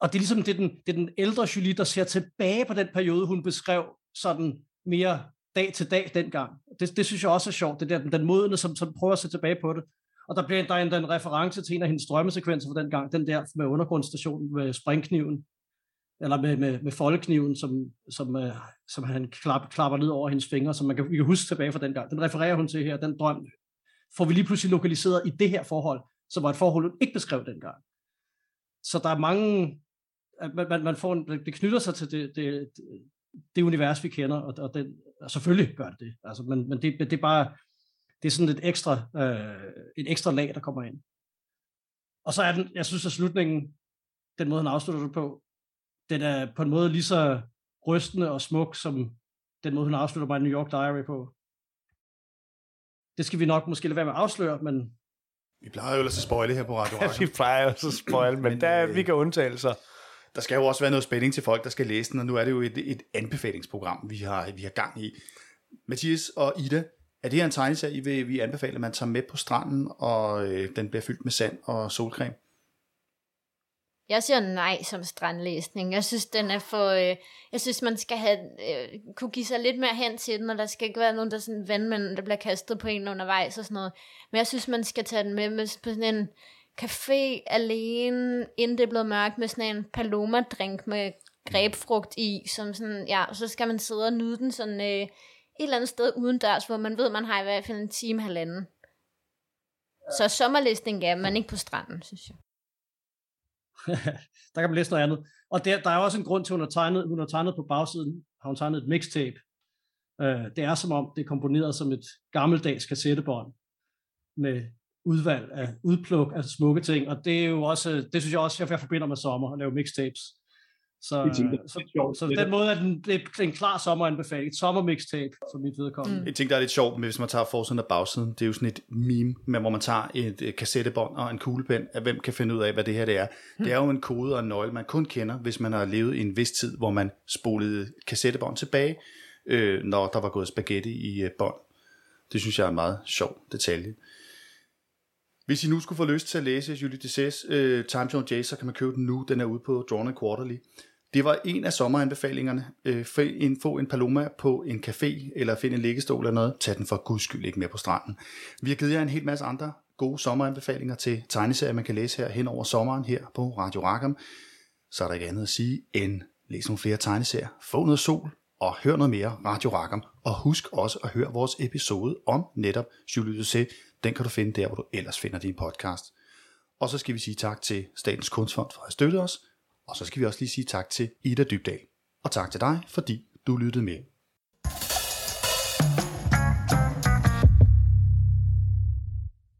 og det er ligesom, det er, den, det er den ældre Julie, der ser tilbage på den periode, hun beskrev sådan mere dag til dag dengang. Det, det synes jeg også er sjovt, det der, den, den modne, som, som prøver at se tilbage på det. Og der bliver der endda en reference til en af hendes drømmesekvenser fra den gang, den der med undergrundsstationen med springkniven, eller med, med, med foldekniven, som, som, uh, som han klap, klapper ned over hendes fingre, som man kan, vi kan huske tilbage fra den gang. Den refererer hun til her, den drøm får vi lige pludselig lokaliseret i det her forhold, som var et forhold, hun ikke beskrev dengang. Så der er mange, man, man, man får en, det knytter sig til det, det, det univers, vi kender, og, og, den, og selvfølgelig gør det det. Altså, men men det, det er bare, det er sådan et ekstra, øh, et ekstra lag, der kommer ind. Og så er den, jeg synes, at slutningen, den måde, han afslutter det på, den er på en måde lige så rystende og smuk, som den måde, hun afslutter mig New York Diary på. Det skal vi nok måske lade være med at afsløre, men... Vi plejer jo ellers at spoile her på Radio Ja, vi plejer også at spoil, men, men der, øh, vi kan undtagelser der skal jo også være noget spænding til folk, der skal læse den, og nu er det jo et, et anbefalingsprogram, vi har, vi har gang i. Mathias og Ida, er det her en tegneserie, I vil vi anbefale, at man tager med på stranden, og øh, den bliver fyldt med sand og solcreme? Jeg siger nej som strandlæsning. Jeg synes, den er for... Øh, jeg synes, man skal have, øh, kunne give sig lidt mere hen til den, og der skal ikke være nogen, der sådan vandmænd, der bliver kastet på en undervejs og sådan noget. Men jeg synes, man skal tage den med, med på sådan en café alene, inden det er blevet mørkt, med sådan en paloma-drink med grebfrugt i, som sådan, ja, så skal man sidde og nyde den sådan øh, et eller andet sted uden dørs, hvor man ved, man har i hvert fald en time halvanden. Så sommerlæsning er man ikke på stranden, synes jeg. der kan man læse noget andet. Og der, der er også en grund til, at hun har tegnet, hun har tegnet på bagsiden, har hun tegnet et mixtape. Øh, det er som om, det er komponeret som et gammeldags kassettebånd med udvalg af udpluk af smukke ting, og det er jo også, det synes jeg også, jeg forbinder med sommer, at lave mixtapes. Så, det tænker, så, så, så den måde er den, det er en klar sommeranbefaling, et sommer mixtape, som mit vedkommende. Mm. Jeg tænker, der er lidt sjovt, men hvis man tager forsiden og bagsiden, det er jo sådan et meme, med, hvor man tager et, et kassettebånd og en kuglepen, at hvem kan finde ud af, hvad det her det er. Mm. Det er jo en kode og en nøgle, man kun kender, hvis man har levet i en vis tid, hvor man spolede kassettebånd tilbage, øh, når der var gået spaghetti i øh, bånd. Det synes jeg er en meget sjov detalje. Hvis I nu skulle få lyst til at læse Julie Dessès uh, øh, Time Zone J, så kan man købe den nu. Den er ude på Drawn Quarterly. Det var en af sommeranbefalingerne. Uh, få en paloma på en café, eller find en liggestol eller noget. Tag den for guds skyld ikke med på stranden. Vi har givet jer en hel masse andre gode sommeranbefalinger til tegneserier, man kan læse her hen over sommeren her på Radio Rackham. Så er der ikke andet at sige end læs nogle flere tegneserier, få noget sol og hør noget mere Radio Rackham. Og husk også at høre vores episode om netop Julie Dessé, den kan du finde der, hvor du ellers finder din podcast. Og så skal vi sige tak til Statens Kunstfond for at støtte os, og så skal vi også lige sige tak til Ida Dybdal. Og tak til dig, fordi du lyttede med.